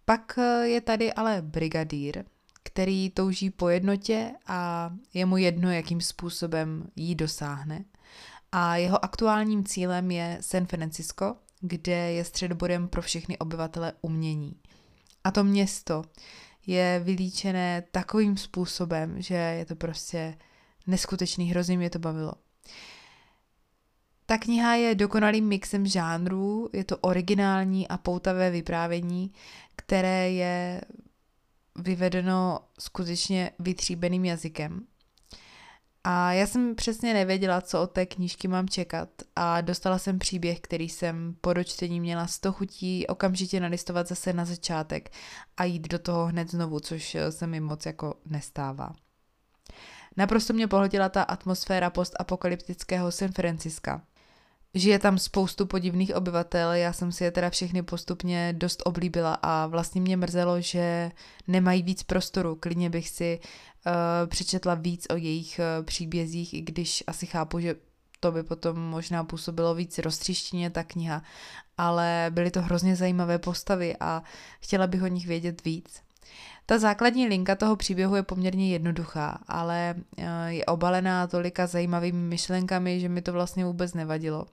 Pak eh, je tady ale brigadír, který touží po jednotě a je mu jedno, jakým způsobem jí dosáhne. A jeho aktuálním cílem je San Francisco, kde je středobodem pro všechny obyvatele umění. A to město je vylíčené takovým způsobem, že je to prostě neskutečný, hrozně mě to bavilo. Ta kniha je dokonalým mixem žánrů, je to originální a poutavé vyprávění, které je vyvedeno skutečně vytříbeným jazykem. A já jsem přesně nevěděla, co od té knížky mám čekat a dostala jsem příběh, který jsem po dočtení měla toho chutí okamžitě nalistovat zase na začátek a jít do toho hned znovu, což se mi moc jako nestává. Naprosto mě pohltila ta atmosféra postapokalyptického San Franciska. Žije tam spoustu podivných obyvatel, já jsem si je teda všechny postupně dost oblíbila a vlastně mě mrzelo, že nemají víc prostoru. Klidně bych si uh, přečetla víc o jejich uh, příbězích, i když asi chápu, že to by potom možná působilo víc roztřištěně ta kniha, ale byly to hrozně zajímavé postavy a chtěla bych o nich vědět víc. Ta základní linka toho příběhu je poměrně jednoduchá, ale eh, je obalená tolika zajímavými myšlenkami, že mi to vlastně vůbec nevadilo.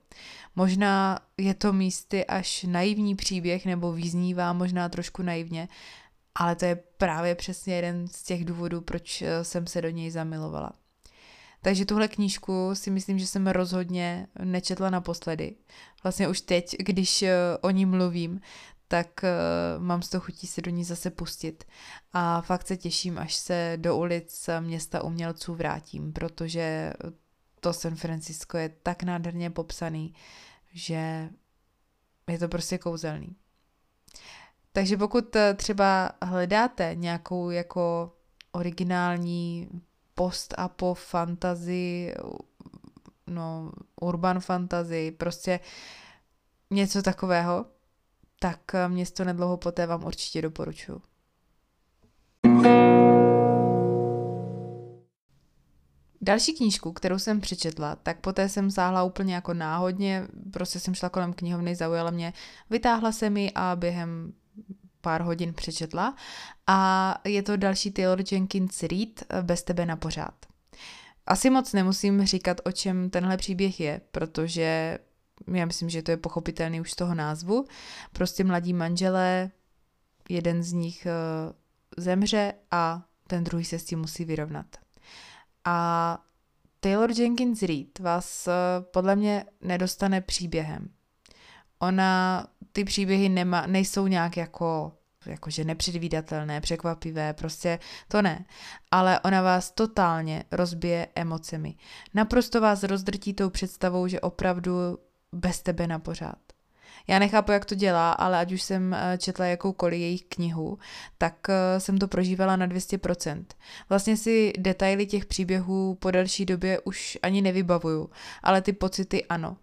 Možná je to místy až naivní příběh nebo význívá možná trošku naivně, ale to je právě přesně jeden z těch důvodů, proč eh, jsem se do něj zamilovala. Takže tuhle knížku si myslím, že jsem rozhodně nečetla naposledy. Vlastně už teď, když eh, o ní mluvím, tak uh, mám z toho chutí se do ní zase pustit. A fakt se těším, až se do ulic města umělců vrátím, protože to San Francisco je tak nádherně popsaný, že je to prostě kouzelný. Takže pokud eh, třeba hledáte nějakou jako originální post a po fantasy, no urban fantasy, prostě něco takového, tak eh, město nedlouho poté vám určitě doporučuji. Další knížku, kterou jsem přečetla, tak poté jsem sáhla úplně jako náhodně, prostě jsem šla kolem knihovny, zaujala mě, vytáhla se mi a během pár hodin přečetla a je to další Taylor Jenkins Reid eh, Bez tebe na pořád. Asi moc nemusím říkat, o čem tenhle příběh je, protože já myslím, že to je pochopitelný už z toho názvu, prostě mladí manželé, jeden z nich uh, zemře a ten druhý se s tím musí vyrovnat. A Taylor Jenkins Reid vás uh, podle mě nedostane příběhem. Ona, ty příběhy nema, nejsou nějak jako jakože nepředvídatelné, překvapivé, prostě to ne. Ale ona vás totálně rozbije emocemi. Naprosto vás rozdrtí tou představou, že opravdu bez tebe na pořád. Já nechápu, jak to dělá, ale ať už jsem eh, četla jakoukoliv jejich knihu, tak eh, jsem to prožívala na 200%. Vlastně si detaily těch příběhů po delší době už ani nevybavuju, ale ty pocity ano.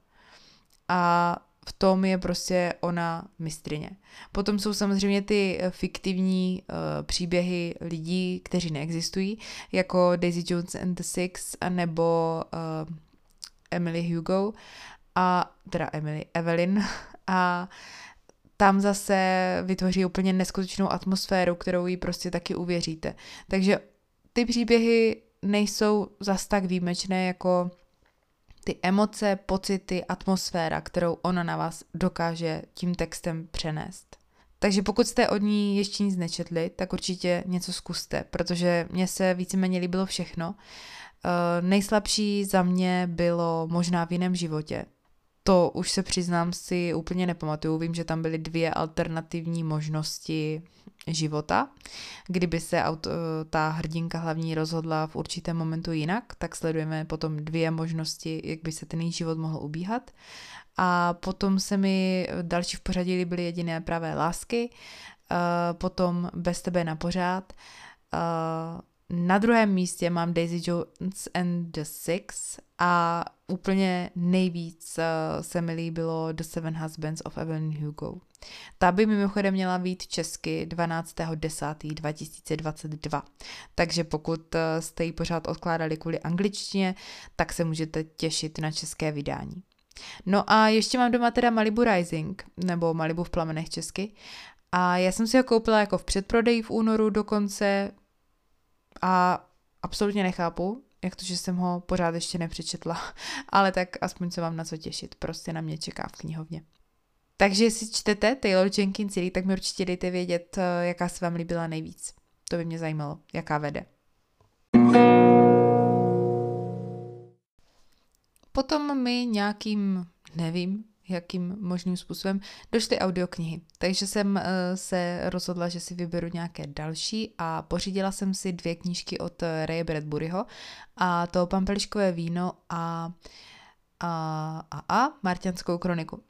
A v tom je prostě ona mistrině. Potom jsou samozřejmě ty eh, fiktivní uh, příběhy lidí, kteří neexistují, jako Daisy Jones and the Six, nebo uh, Emily Hugo a teda Emily Evelyn a tam zase vytvoří úplně neskutečnou atmosféru, kterou jí prostě taky uvěříte. Takže ty příběhy nejsou zas tak výjimečné jako ty emoce, pocity, atmosféra, kterou ona na vás dokáže tím textem přenést. Takže pokud jste od ní ještě nic nečetli, tak určitě něco zkuste, protože mně se víceméně líbilo všechno. Uh, nejslabší za mě bylo možná v jiném životě. To už se přiznám si úplně nepamatuju. Vím, že tam byly dvě alternativní možnosti života. Kdyby se auto, ta hrdinka hlavní rozhodla v určitém momentu jinak, tak sledujeme potom dvě možnosti, jak by se ten její život mohl ubíhat. A potom se mi další v pořadí líbily jediné pravé lásky, uh, potom Bez tebe na pořád, uh, na druhém místě mám Daisy Jones and the Six a úplně nejvíc uh, se mi líbilo The Seven Husbands of Evelyn Hugo. Ta by mimochodem měla být česky 12.10.2022. Takže pokud uh, jste ji pořád odkládali kvůli angličtině, tak se můžete těšit na české vydání. No a ještě mám doma teda Malibu Rising, nebo Malibu v plamenech česky. A já jsem si ho koupila jako v předprodeji v únoru dokonce a absolutně nechápu, jak to, že jsem ho pořád ještě nepřečetla, ale tak aspoň se vám na co těšit, prostě na mě čeká v knihovně. Takže jestli čtete Taylor Jenkins Reid, tak mi určitě dejte vědět, eh, jaká se vám líbila nejvíc. To by mě zajímalo, jaká vede. Potom mi nějakým, nevím, jakým možným způsobem, došly audioknihy. Takže jsem uh, se rozhodla, že si vyberu nějaké další a pořídila jsem si dvě knížky od eh, Ray Bradburyho a to Pampeliškové víno a a, a, a Martianskou kroniku.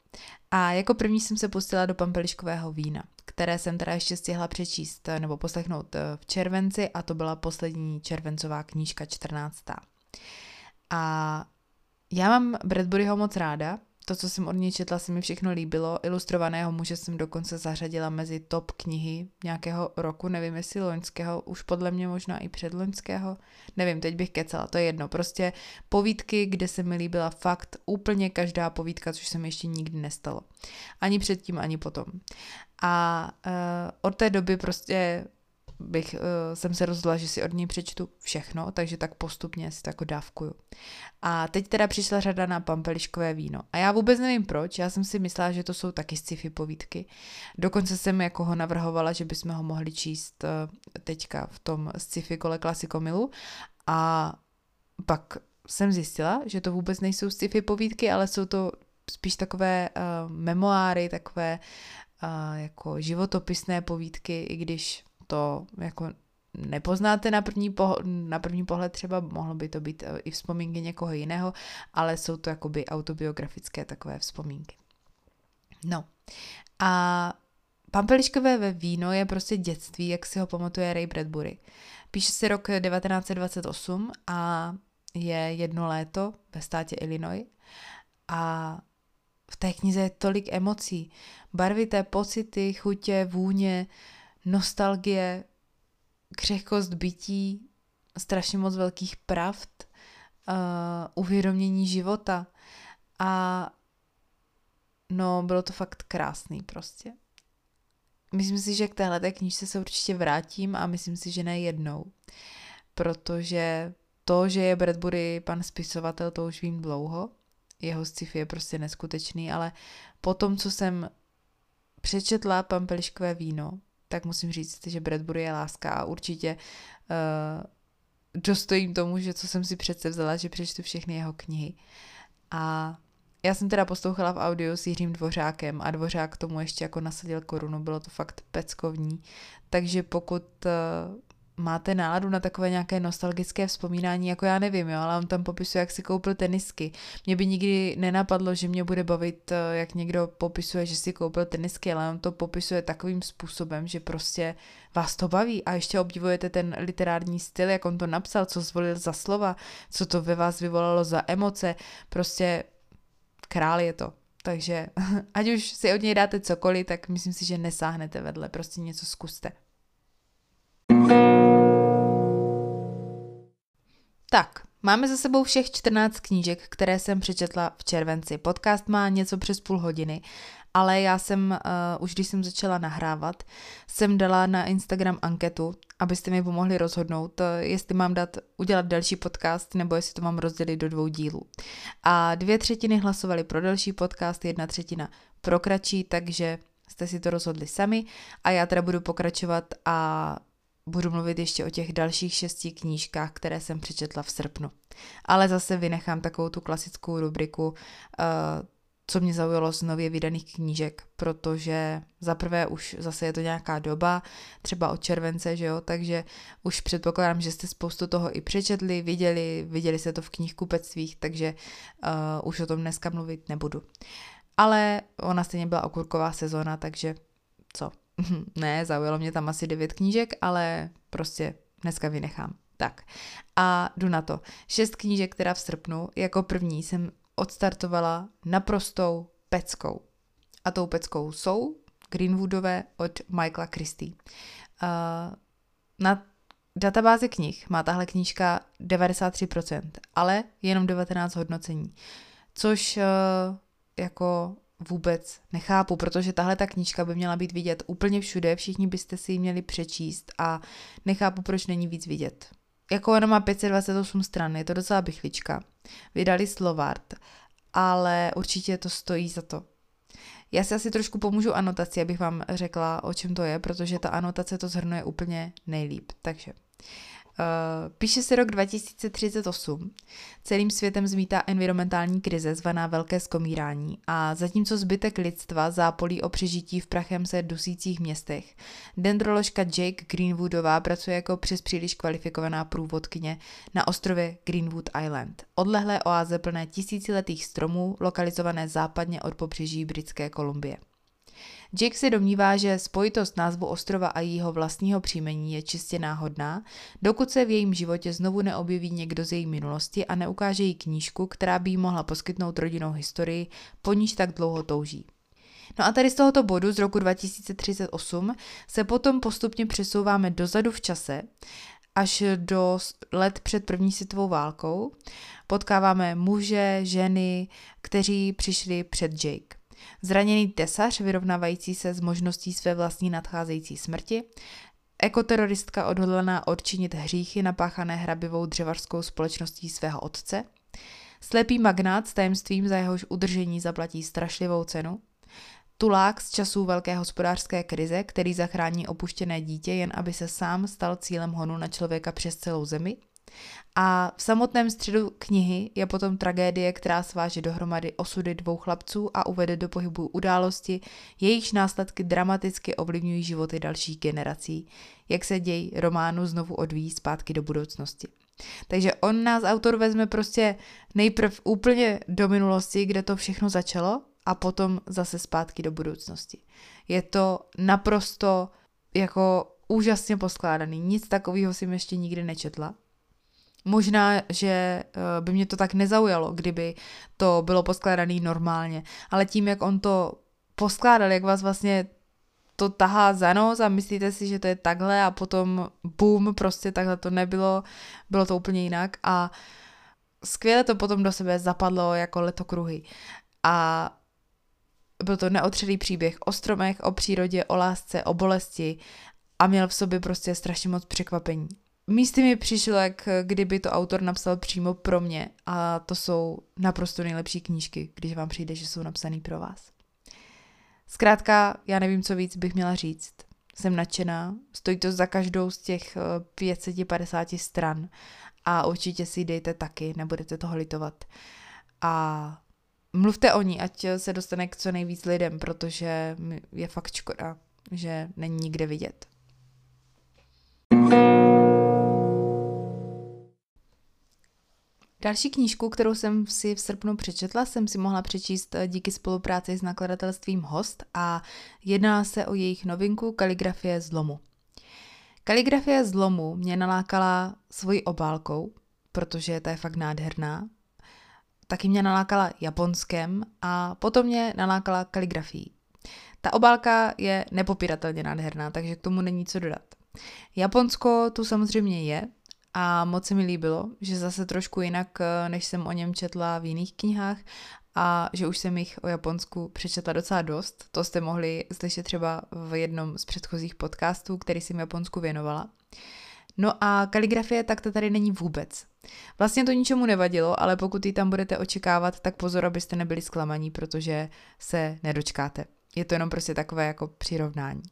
A jako první jsem se pustila do Pampeliškového vína, které jsem teda ještě stihla přečíst eh, nebo poslechnout v červenci a to byla poslední červencová knížka 14. A já mám Bradburyho moc ráda, to, co jsem od něj četla, se mi všechno líbilo. Ilustrovaného muže jsem dokonce zařadila mezi top knihy nějakého roku, nevím jestli loňského, už podle mě možná i předloňského, nevím, teď bych kecala, to je jedno. Prostě povídky, kde se mi líbila fakt úplně každá povídka, což se mi ještě nikdy nestalo. Ani předtím, ani potom. A uh, od té doby prostě bych, uh, jsem se rozhodla, že si od něj přečtu všechno, takže tak postupně si to jako dávkuju. A teď teda přišla řada na pampeliškové víno. A já vůbec nevím proč, já jsem si myslela, že to jsou taky sci-fi povídky. Dokonce jsem jako ho navrhovala, že bychom ho mohli číst uh, teďka v tom sci-fi kole klasikomilu. A pak jsem zjistila, že to vůbec nejsou sci-fi povídky, ale jsou to spíš takové uh, memoáry, takové uh, jako životopisné povídky, i když to jako nepoznáte na první, pohled, na první pohled třeba, mohlo by to být eh, i vzpomínky někoho jiného, ale jsou to jakoby autobiografické takové vzpomínky. No a Pampeliškové ve víno je prostě dětství, jak si ho pamatuje Ray Bradbury. Píše se rok 1928 a je jedno léto ve státě Illinois a v té knize je tolik emocí, barvité pocity, chutě, vůně, nostalgie, křehkost bytí, strašně moc velkých pravd, uh, uvědomění života a no, bylo to fakt krásný prostě. Myslím si, že k téhle knížce se určitě vrátím a myslím si, že ne jednou, protože to, že je Bradbury pan spisovatel, to už vím dlouho, jeho sci-fi je prostě neskutečný, ale po tom, co jsem přečetla Pampeliškové víno, tak musím říct, že Bradbury je láska a určitě uh, dostojím tomu, že co jsem si přece vzala, že přečtu všechny jeho knihy. A já jsem teda poslouchala v audio s Jiřím Dvořákem a Dvořák tomu ještě jako nasadil korunu, bylo to fakt peckovní. Takže pokud uh, máte náladu na takové nějaké nostalgické vzpomínání, jako já nevím, jo, ale on tam popisuje, jak si koupil tenisky. Mě by nikdy nenapadlo, že mě bude bavit, eh, jak někdo popisuje, že si koupil tenisky, ale on to popisuje takovým způsobem, že prostě vás to baví a ještě obdivujete ten literární styl, jak on to napsal, co zvolil za slova, co to ve vás vyvolalo za emoce, prostě král je to. Takže ať už si od něj dáte cokoliv, tak myslím si, že nesáhnete vedle, prostě něco zkuste. Tak, Máme za sebou všech 14 knížek, které jsem přečetla v červenci. Podcast má něco přes půl hodiny, ale já jsem, uh, už když jsem začala nahrávat, jsem dala na Instagram anketu, abyste mi pomohli rozhodnout, uh, jestli mám dát, udělat další podcast, nebo jestli to mám rozdělit do dvou dílů. A dvě třetiny hlasovali pro další podcast, jedna třetina pro kratší, takže jste si to rozhodli sami a já teda budu pokračovat a budu mluvit ještě o těch dalších šesti knížkách, které jsem přečetla v srpnu. Ale zase vynechám takovou tu klasickou rubriku, uh, co mě zaujalo z nově vydaných knížek, protože za prvé už zase je to nějaká doba, třeba od července, že jo, takže už předpokládám, že jste spoustu toho i přečetli, viděli, viděli se to v knihkupectvích, takže uh, už o tom dneska mluvit nebudu. Ale ona stejně byla okurková sezóna, takže co? Ne, zaujalo mě tam asi devět knížek, ale prostě dneska vynechám. Tak a jdu na to. Šest knížek, která v srpnu, jako první jsem odstartovala naprostou peckou. A tou peckou jsou Greenwoodové od Michaela Christie. Uh, na databázi knih má tahle knížka 93%, ale jenom 19 hodnocení. Což uh, jako vůbec nechápu, protože tahle ta knížka by měla být vidět úplně všude, všichni byste si ji měli přečíst a nechápu, proč není víc vidět. Jako ona má 528 stran, je to docela bychlička. Vydali Slovart, ale určitě to stojí za to. Já si asi trošku pomůžu anotaci, abych vám řekla, o čem to je, protože ta anotace to zhrnuje úplně nejlíp. Takže píše se rok 2038. Celým světem zmítá environmentální krize zvaná velké skomírání a zatímco zbytek lidstva zápolí o přežití v prachem se dusících městech, dendroložka Jake Greenwoodová pracuje jako přes příliš kvalifikovaná průvodkyně na ostrově Greenwood Island, odlehlé oáze plné tisíciletých stromů, lokalizované západně od pobřeží Britské Kolumbie. Jake se domnívá, že spojitost názvu ostrova a jejího vlastního příjmení je čistě náhodná, dokud se v jejím životě znovu neobjeví někdo z její minulosti a neukáže jí knížku, která by jí mohla poskytnout rodinnou historii, po níž tak dlouho touží. No a tady z tohoto bodu z roku 2038 se potom postupně přesouváme dozadu v čase, až do let před první světovou válkou. Potkáváme muže, ženy, kteří přišli před Jake. Zraněný tesař vyrovnávající se s možností své vlastní nadcházející smrti, ekoteroristka odhodlaná odčinit hříchy napáchané hrabivou dřevařskou společností svého otce, slepý magnát s tajemstvím za jehož udržení zaplatí strašlivou cenu, tulák z časů velké hospodářské krize, který zachrání opuštěné dítě, jen aby se sám stal cílem honu na člověka přes celou zemi a v samotném středu knihy je potom tragédie, která sváže dohromady osudy dvou chlapců a uvede do pohybu události, jejichž následky dramaticky ovlivňují životy dalších generací, jak se děj románu znovu odvíjí zpátky do budoucnosti. Takže on nás, autor, vezme prostě nejprv úplně do minulosti, kde to všechno začalo, a potom zase zpátky do budoucnosti. Je to naprosto jako úžasně poskládaný. Nic takového jsem ještě nikdy nečetla. Možná, že eh, by mě to tak nezaujalo, kdyby to bylo poskládané normálně, ale tím, jak on to poskládal, jak vás vlastně to tahá za nos a myslíte si, že to je takhle a potom boom, prostě takhle to nebylo, bylo to úplně jinak a skvěle to potom do sebe zapadlo jako letokruhy. A byl to neotřelý příběh o stromech, o přírodě, o lásce, o bolesti a měl v sobě prostě strašně moc překvapení. Místy mi přišlo, jak kdyby to autor napsal přímo pro mě a to jsou naprosto nejlepší knížky, když vám přijde, že jsou napsaný pro vás. Zkrátka, já nevím, co víc bych měla říct. Jsem nadšená, stojí to za každou z těch 550 eh, stran a určitě si dejte taky, nebudete toho litovat. A mluvte o ní, ať se dostane k co nejvíc lidem, protože je fakt škoda, že není nikde vidět. Další knížku, kterou jsem si v srpnu přečetla, jsem si mohla přečíst eh, díky spolupráci s nakladatelstvím Host a jedná se o jejich novinku Kaligrafie zlomu. Kaligrafie zlomu mě nalákala svojí obálkou, protože ta je fakt nádherná. Taky mě nalákala japonskem a potom mě nalákala kaligrafií. Ta obálka je nepopiratelně nádherná, takže k tomu není co dodat. Japonsko tu samozřejmě je, a moc se mi líbilo, že zase trošku jinak, eh, než jsem o něm četla v jiných knihách a že už jsem jich o Japonsku přečetla docela dost. To jste mohli slyšet třeba v jednom z předchozích podcastů, který jsem Japonsku věnovala. No a kaligrafie tak to tady není vůbec. Vlastně to ničemu nevadilo, ale pokud ji tam budete očekávat, tak pozor, abyste nebyli zklamaní, protože se nedočkáte. Je to jenom prostě takové jako přirovnání.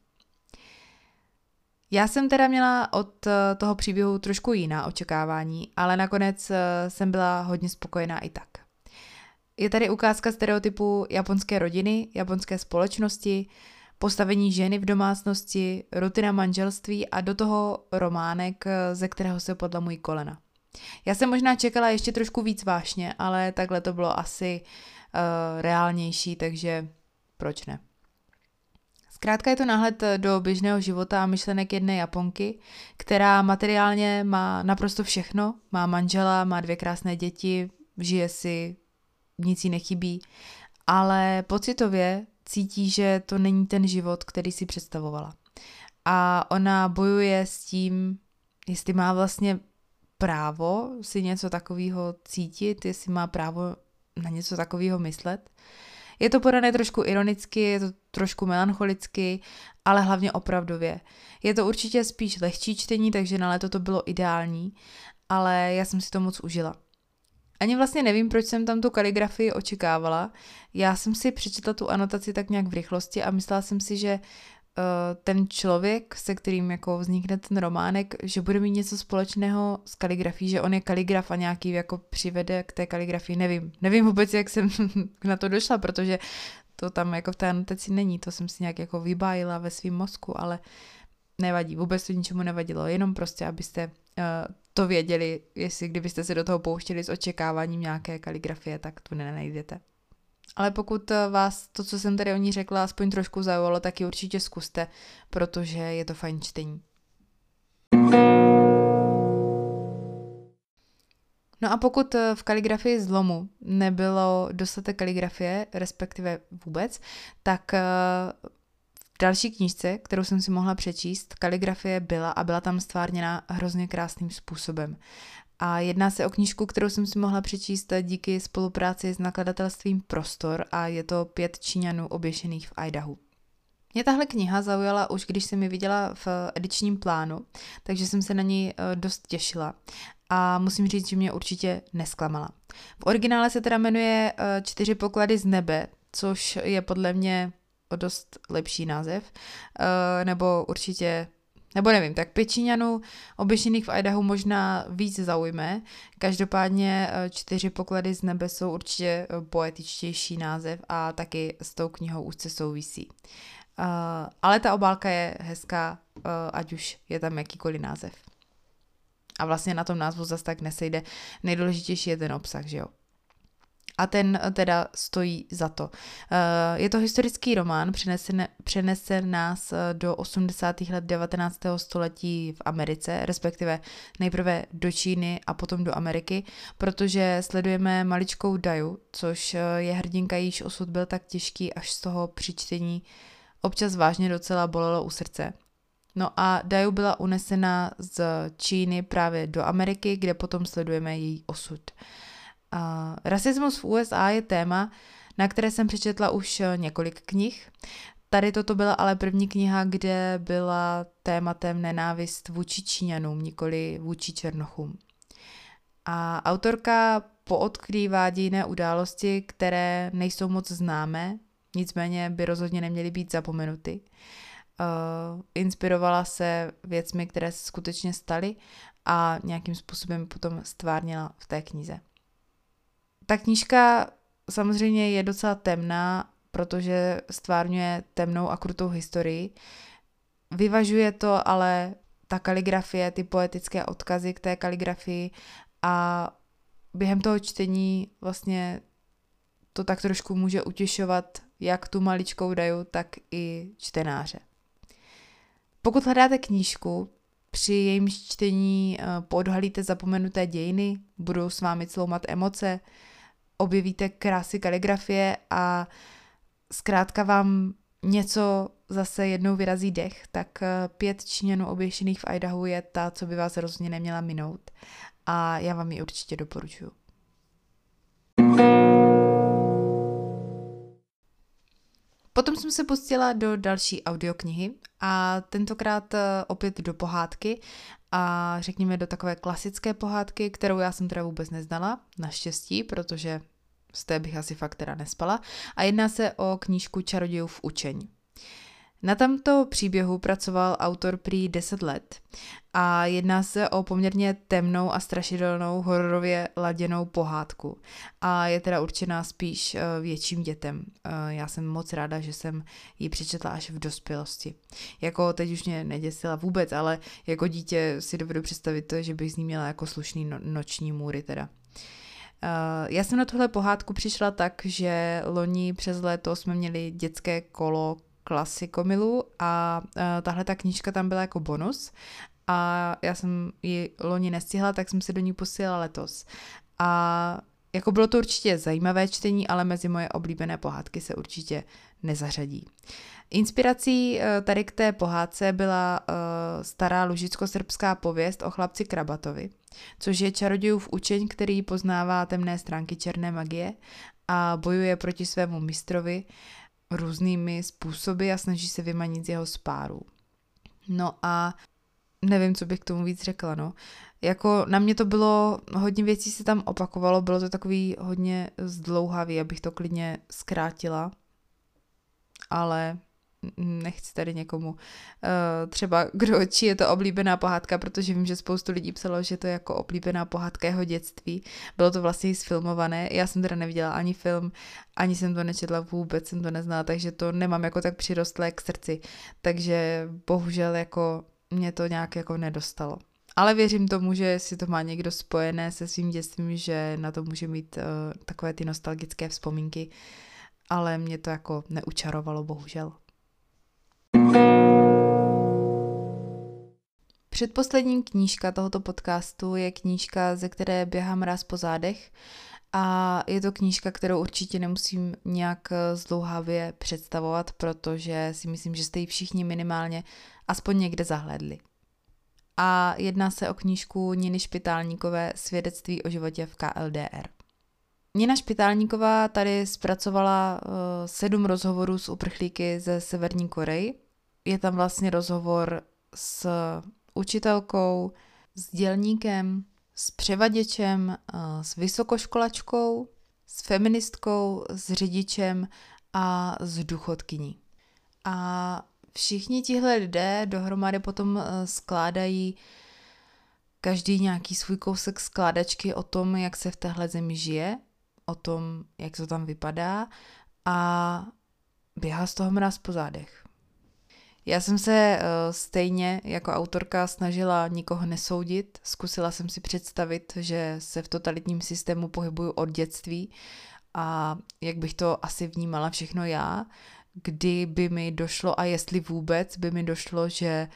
Já jsem teda měla od eh, toho příběhu trošku jiná očekávání, ale nakonec eh, jsem byla hodně spokojená i tak. Je tady ukázka stereotypu japonské rodiny, japonské společnosti, postavení ženy v domácnosti, rutina manželství a do toho románek, eh, ze kterého se podlamují kolena. Já jsem možná čekala ještě trošku víc vášně, ale takhle to bylo asi uh, reálnější, takže proč ne? Zkrátka je to náhled do běžného života a myšlenek jedné Japonky, která materiálně má naprosto všechno. Má manžela, má dvě krásné děti, žije si, nic jí nechybí, ale pocitově cítí, že to není ten život, který si představovala. A ona bojuje s tím, jestli má vlastně právo si něco takového cítit, jestli má právo na něco takového myslet. Je to podané trošku ironicky, je to trošku melancholicky, ale hlavně opravdově. Je to určitě spíš lehčí čtení, takže na léto to bylo ideální, ale já jsem si to moc užila. Ani vlastně nevím, proč jsem tam tu kaligrafii očekávala. Já jsem si přečetla tu anotaci tak nějak v rychlosti a myslela jsem si, že ten člověk, se kterým jako vznikne ten románek, že bude mít něco společného s kaligrafií, že on je kaligraf a nějaký jako přivede k té kaligrafii, nevím. Nevím vůbec, jak jsem na to došla, protože to tam jako v té anotaci není, to jsem si nějak jako vybájila ve svém mozku, ale nevadí, vůbec to ničemu nevadilo, jenom prostě, abyste uh, to věděli, jestli kdybyste se do toho pouštěli s očekáváním nějaké kaligrafie, tak tu nenajdete. Ale pokud eh, vás to, co jsem tady o ní řekla, aspoň trošku zaujalo, tak ji určitě zkuste, protože je to fajn čtení. No a pokud eh, v kaligrafii zlomu nebylo dostatek kaligrafie, respektive vůbec, tak další knížce, kterou jsem si mohla přečíst, kaligrafie byla a byla tam stvárněna hrozně krásným způsobem. A jedná se o knížku, kterou jsem si mohla přečíst díky spolupráci s nakladatelstvím Prostor a je to pět Číňanů oběšených v Idahu. Mě tahle kniha zaujala už, když jsem ji viděla v edičním plánu, takže jsem se na ní eh, dost těšila. A musím říct, že mě určitě nesklamala. V originále se teda jmenuje eh, Čtyři poklady z nebe, což je podle mě dost lepší název, uh, nebo určitě nebo nevím, tak Pečíňanů oběšených v Idahu možná víc zaujme. Každopádně eh, čtyři poklady z nebe jsou určitě eh, poetičtější název a taky s tou knihou úzce souvisí. Uh, ale ta obálka je hezká, uh, ať už je tam jakýkoliv název. A vlastně na tom názvu zase tak nesejde. Nejdůležitější je ten obsah, že jo. A ten eh, teda stojí za to. Eh, je to historický román, přenese, nás eh, do 80. let 19. století v Americe, respektive nejprve do Číny a potom do Ameriky, protože sledujeme maličkou Daju, což je hrdinka, jejíž osud byl tak těžký, až z toho přičtení občas vážně docela bolelo u srdce. No a Daju byla unesena z Číny právě do Ameriky, kde potom sledujeme její osud. Uh, rasismus v USA je téma, na které jsem přečetla už eh, několik knih. Tady toto byla ale první kniha, kde byla tématem nenávist vůči Číňanům, nikoli vůči Černochům. A autorka poodkrývá dějné události, které nejsou moc známé, nicméně by rozhodně neměly být zapomenuty. Uh, inspirovala se věcmi, které se skutečně staly a nějakým způsobem potom stvárnila v té knize. Ta knížka samozřejmě je docela temná, protože stvárňuje temnou a krutou historii. Vyvažuje to ale ta kaligrafie, ty poetické odkazy k té kaligrafii a během toho čtení vlastně to tak trošku může utěšovat jak tu maličkou daju, tak i čtenáře. Pokud hledáte knížku, při jejím čtení eh, podhalíte zapomenuté dějiny, budou s vámi cloumat emoce, objevíte krásy kaligrafie a zkrátka vám něco zase jednou vyrazí dech, tak eh, pět Číňanů oběšených v Idahu je ta, co by vás rozhodně neměla minout. A já vám ji určitě doporučuji. Potom jsem se pustila do další audioknihy a tentokrát eh, opět do pohádky a řekněme do takové klasické pohádky, kterou já jsem teda vůbec neznala, naštěstí, protože z té bych asi fakt teda nespala. A jedná se o knížku Čarodějů v učení. Na tomto příběhu pracoval autor prý 10 let a jedná se o poměrně temnou a strašidelnou hororově laděnou pohádku a je teda určená spíš eh, větším dětem. Eh, já jsem moc ráda, že jsem ji přečetla až v dospělosti. Jako teď už mě neděsila vůbec, ale jako dítě si dovedu představit, že bych z ní měla jako slušný no- noční můry teda. Uh, já jsem na tuhle pohádku přišla tak, že loni přes léto jsme měli dětské kolo klasikomilu a uh, tahle ta knížka tam byla jako bonus a já jsem ji loni nestihla, tak jsem se do ní posílala letos. A jako bylo to určitě zajímavé čtení, ale mezi moje oblíbené pohádky se určitě nezařadí. Inspirací eh, tady k té pohádce byla uh, stará lužicko-srbská pověst o chlapci Krabatovi, což je čarodějův učeň, který poznává temné stránky černé magie a bojuje proti svému mistrovi různými způsoby a snaží se vymanit z jeho spáru. No a nevím, co bych k tomu víc řekla, no. Jako na mě to bylo, hodně věcí se tam opakovalo, bylo to takový hodně zdlouhavý, abych to klidně zkrátila, ale nechci tady někomu uh, třeba, kdo, či je to oblíbená pohádka, protože vím, že spoustu lidí psalo, že to je jako oblíbená pohádka jeho dětství. Bylo to vlastně i sfilmované, já jsem teda neviděla ani film, ani jsem to nečetla vůbec, jsem to neznala, takže to nemám jako tak přirostlé k srdci. Takže bohužel jako mě to nějak jako nedostalo. Ale věřím tomu, že si to má někdo spojené se svým dětstvím, že na to může mít uh, takové ty nostalgické vzpomínky, ale mě to jako neučarovalo, bohužel. Předposlední knížka tohoto podcastu je knížka, ze které běhám ráz po zádech a je to knížka, kterou určitě nemusím nějak zdlouhavě představovat, protože si myslím, že jste ji všichni minimálně aspoň někde zahledli. A jedná se o knížku Niny Špitálníkové Svědectví o životě v KLDR. Nina Špitálníková tady zpracovala uh, sedm rozhovorů s uprchlíky ze Severní Koreji. Je tam vlastně rozhovor s učitelkou, s dělníkem, s převaděčem, uh, s vysokoškolačkou, s feministkou, s řidičem a s důchodkyní. A všichni tihle lidé dohromady potom uh, skládají každý nějaký svůj kousek skládačky o tom, jak se v téhle zemi žije o tom, jak to tam vypadá a běhá z toho mráz po zádech. Já jsem se uh, stejně jako autorka snažila nikoho nesoudit, zkusila jsem si představit, že se v totalitním systému pohybuju od dětství a jak bych to asi vnímala všechno já, kdy by mi došlo a jestli vůbec by mi došlo, že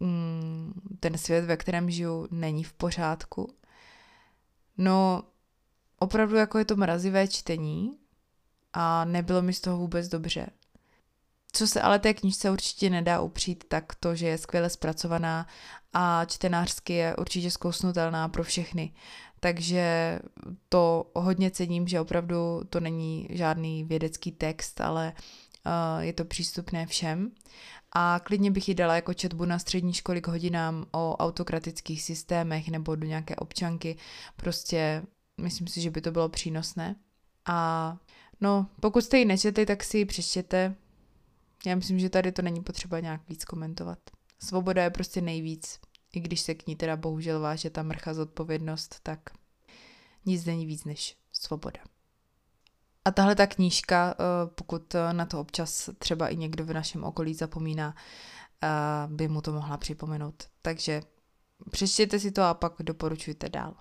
mm, ten svět, ve kterém žiju, není v pořádku. No, opravdu jako je to mrazivé čtení a nebylo mi z toho vůbec dobře. Co se ale té knižce určitě nedá upřít, tak to, že je skvěle zpracovaná a čtenářsky je určitě zkousnutelná pro všechny. Takže to hodně cením, že opravdu to není žádný vědecký text, ale uh, je to přístupné všem. A klidně bych ji dala jako četbu na střední školy k hodinám o autokratických systémech nebo do nějaké občanky. Prostě Myslím si, že by to bylo přínosné. A no, pokud jste ji nečetli, tak si ji přečtěte. Já myslím, že tady to není potřeba nějak víc komentovat. Svoboda je prostě nejvíc. I když se k ní teda bohužel váže ta mrcha zodpovědnost, tak nic není víc než svoboda. A tahle ta knížka, eh, pokud na to občas třeba i někdo v našem okolí zapomíná, eh, by mu to mohla připomenout. Takže přečtěte si to a pak doporučujte dál.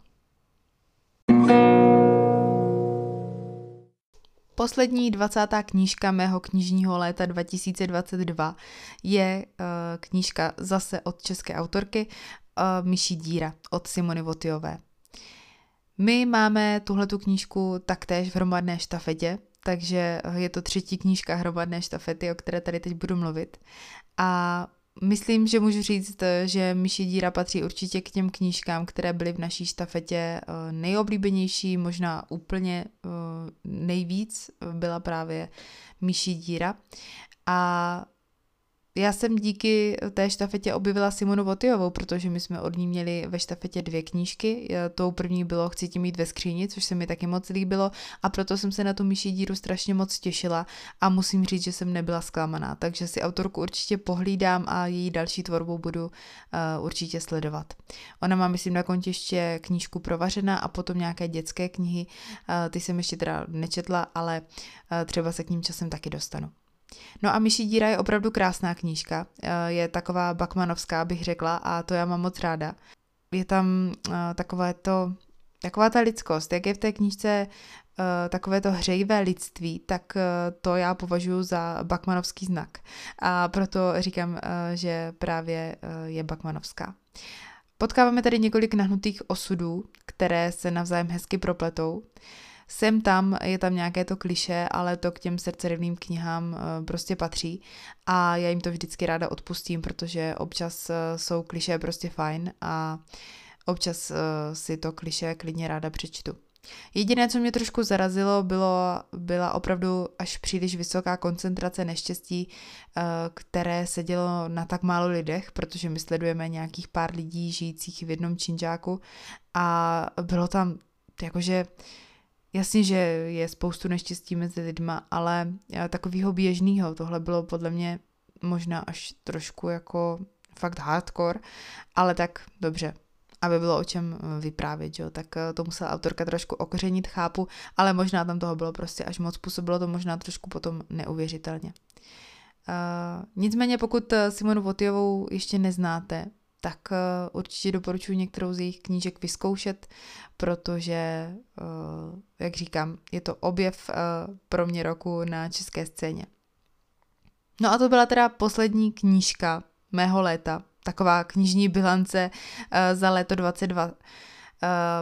Poslední 20. knížka mého knižního léta 2022 je uh, knížka zase od české autorky uh, Myší díra od Simony Votiové. My máme tuhletu knížku taktéž v hromadné štafetě, takže je to třetí knížka hromadné štafety, o které tady teď budu mluvit. A Myslím, že můžu říct, že Myši díra patří určitě k těm knížkám, které byly v naší štafetě eh, nejoblíbenější, možná úplně eh, nejvíc byla právě Myši díra. A já jsem díky té štafetě objevila Simonu Votiovou, protože my jsme od ní měli ve štafetě dvě knížky. Tou první bylo Chci ti mít ve skříni, což se mi taky moc líbilo a proto jsem se na tu myší díru strašně moc těšila a musím říct, že jsem nebyla zklamaná, takže si autorku určitě pohlídám a její další tvorbu budu uh, určitě sledovat. Ona má, myslím, na kontě ještě knížku Provařená a potom nějaké dětské knihy, uh, ty jsem ještě teda nečetla, ale uh, třeba se k ním časem taky dostanu. No a Myší díra je opravdu krásná knížka, eh, je taková bakmanovská, bych řekla, a to já mám moc ráda. Je tam eh, takové to, taková ta lidskost, jak je v té knížce eh, takové to hřejivé lidství, tak to já považuji za bakmanovský znak. A proto říkám, že právě je bakmanovská. Potkáváme tady několik nahnutých osudů, které se navzájem hezky propletou. Sem tam je tam nějaké to kliše, ale to k těm srdcerivným knihám eh, prostě patří a já jim to vždycky ráda odpustím, protože občas eh, jsou kliše prostě fajn a občas eh, si to kliše klidně ráda přečtu. Jediné, co mě trošku zarazilo, bylo, byla opravdu až příliš vysoká koncentrace neštěstí, které se dělo na tak málo lidech, protože my sledujeme nějakých pár lidí žijících v jednom činžáku a bylo tam jakože Jasně, že je spoustu neštěstí mezi lidma, ale eh, takového běžného, tohle bylo podle mě možná až trošku jako fakt hardcore, ale tak dobře, aby bylo o čem eh, vyprávět, jo? tak eh, to musela autorka trošku okořenit, chápu, ale možná tam toho bylo prostě až moc, působilo to možná trošku potom neuvěřitelně. Uh, nicméně pokud Simonu Votiovou ještě neznáte, tak uh, určitě doporučuji některou z jejich knížek vyzkoušet, protože, uh, jak říkám, je to objev uh, pro mě roku na české scéně. No a to byla teda poslední knížka mého léta, taková knižní bilance za léto 22. Uh,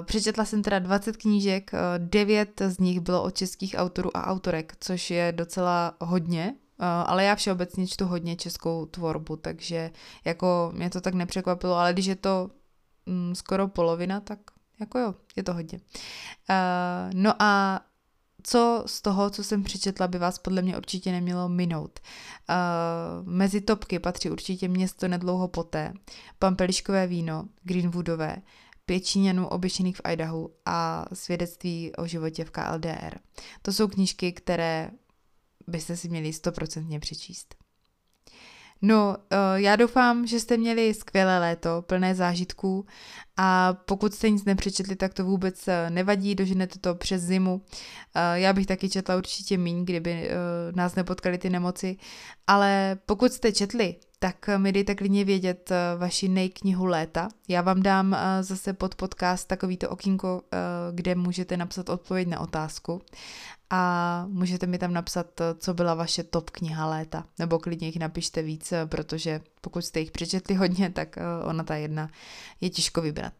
přečetla jsem teda 20 knížek, 9 z nich bylo od českých autorů a autorek, což je docela hodně, Eh, ale já všeobecně čtu hodně českou tvorbu, takže jako mě to tak nepřekvapilo, ale když je to mm, skoro polovina, tak jako jo, je to hodně. Uh, no a co z toho, co jsem přečetla, by vás podle mě určitě nemělo minout. Uh, mezi topky patří určitě město nedlouho poté, pampeliškové víno, Greenwoodové, pět Číňanů oběšených v Idahu a svědectví o životě v KLDR. To jsou knížky, které byste si měli stoprocentně přečíst. No, eh, já doufám, že jste měli skvělé léto, plné zážitků a pokud jste nic nepřečetli, tak to vůbec eh, nevadí, doženete to přes zimu. Eh, já bych taky četla určitě míň, kdyby nás nepotkaly ty nemoci, ale pokud jste četli, tak mi dejte klidně vědět vaši nejknihu léta. Já vám dám zase pod podcast takovýto okýnko, kde můžete napsat odpověď na otázku a můžete mi tam napsat, co byla vaše top kniha léta, nebo klidně jich napište víc, protože pokud jste jich přečetli hodně, tak eh, ona ta jedna je těžko vybrat.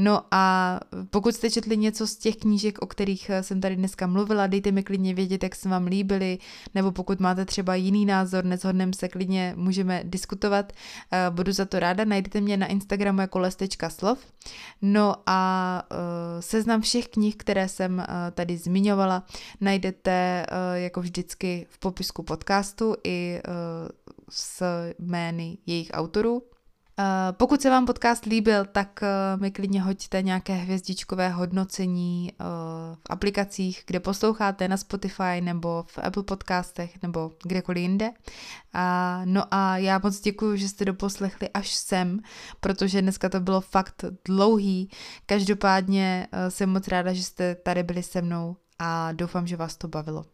No a pokud jste četli něco z těch knížek, o kterých eh, jsem tady dneska mluvila, dejte mi klidně vědět, jak se vám líbily, nebo pokud máte třeba jiný názor, nezhodneme se, klidně můžeme diskutovat. Eh, budu za to ráda, najdete mě na Instagramu jako lestečka slov. No a uh, seznam všech knih, které jsem tady zmiňovala, najdete jako vždycky v popisku podcastu i s jmény jejich autorů. Eh, pokud se vám podcast líbil, tak eh, mi klidně hoďte nějaké hvězdičkové hodnocení eh, v aplikacích, kde posloucháte na Spotify nebo v Apple podcastech nebo kdekoliv jinde. No a já moc děkuji, že jste doposlechli až sem, protože dneska to bylo fakt dlouhý. Každopádně jsem moc ráda, že jste tady byli se mnou a doufám, že vás to bavilo.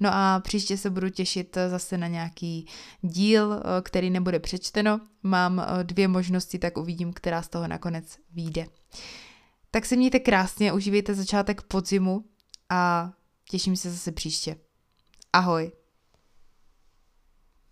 No a příště se budu těšit zase na nějaký díl, eh, který nebude přečteno. Mám eh, dvě možnosti, tak uvidím, která z toho nakonec vyjde. Tak se mějte krásně, užívejte začátek podzimu a těším se zase příště. Ahoj!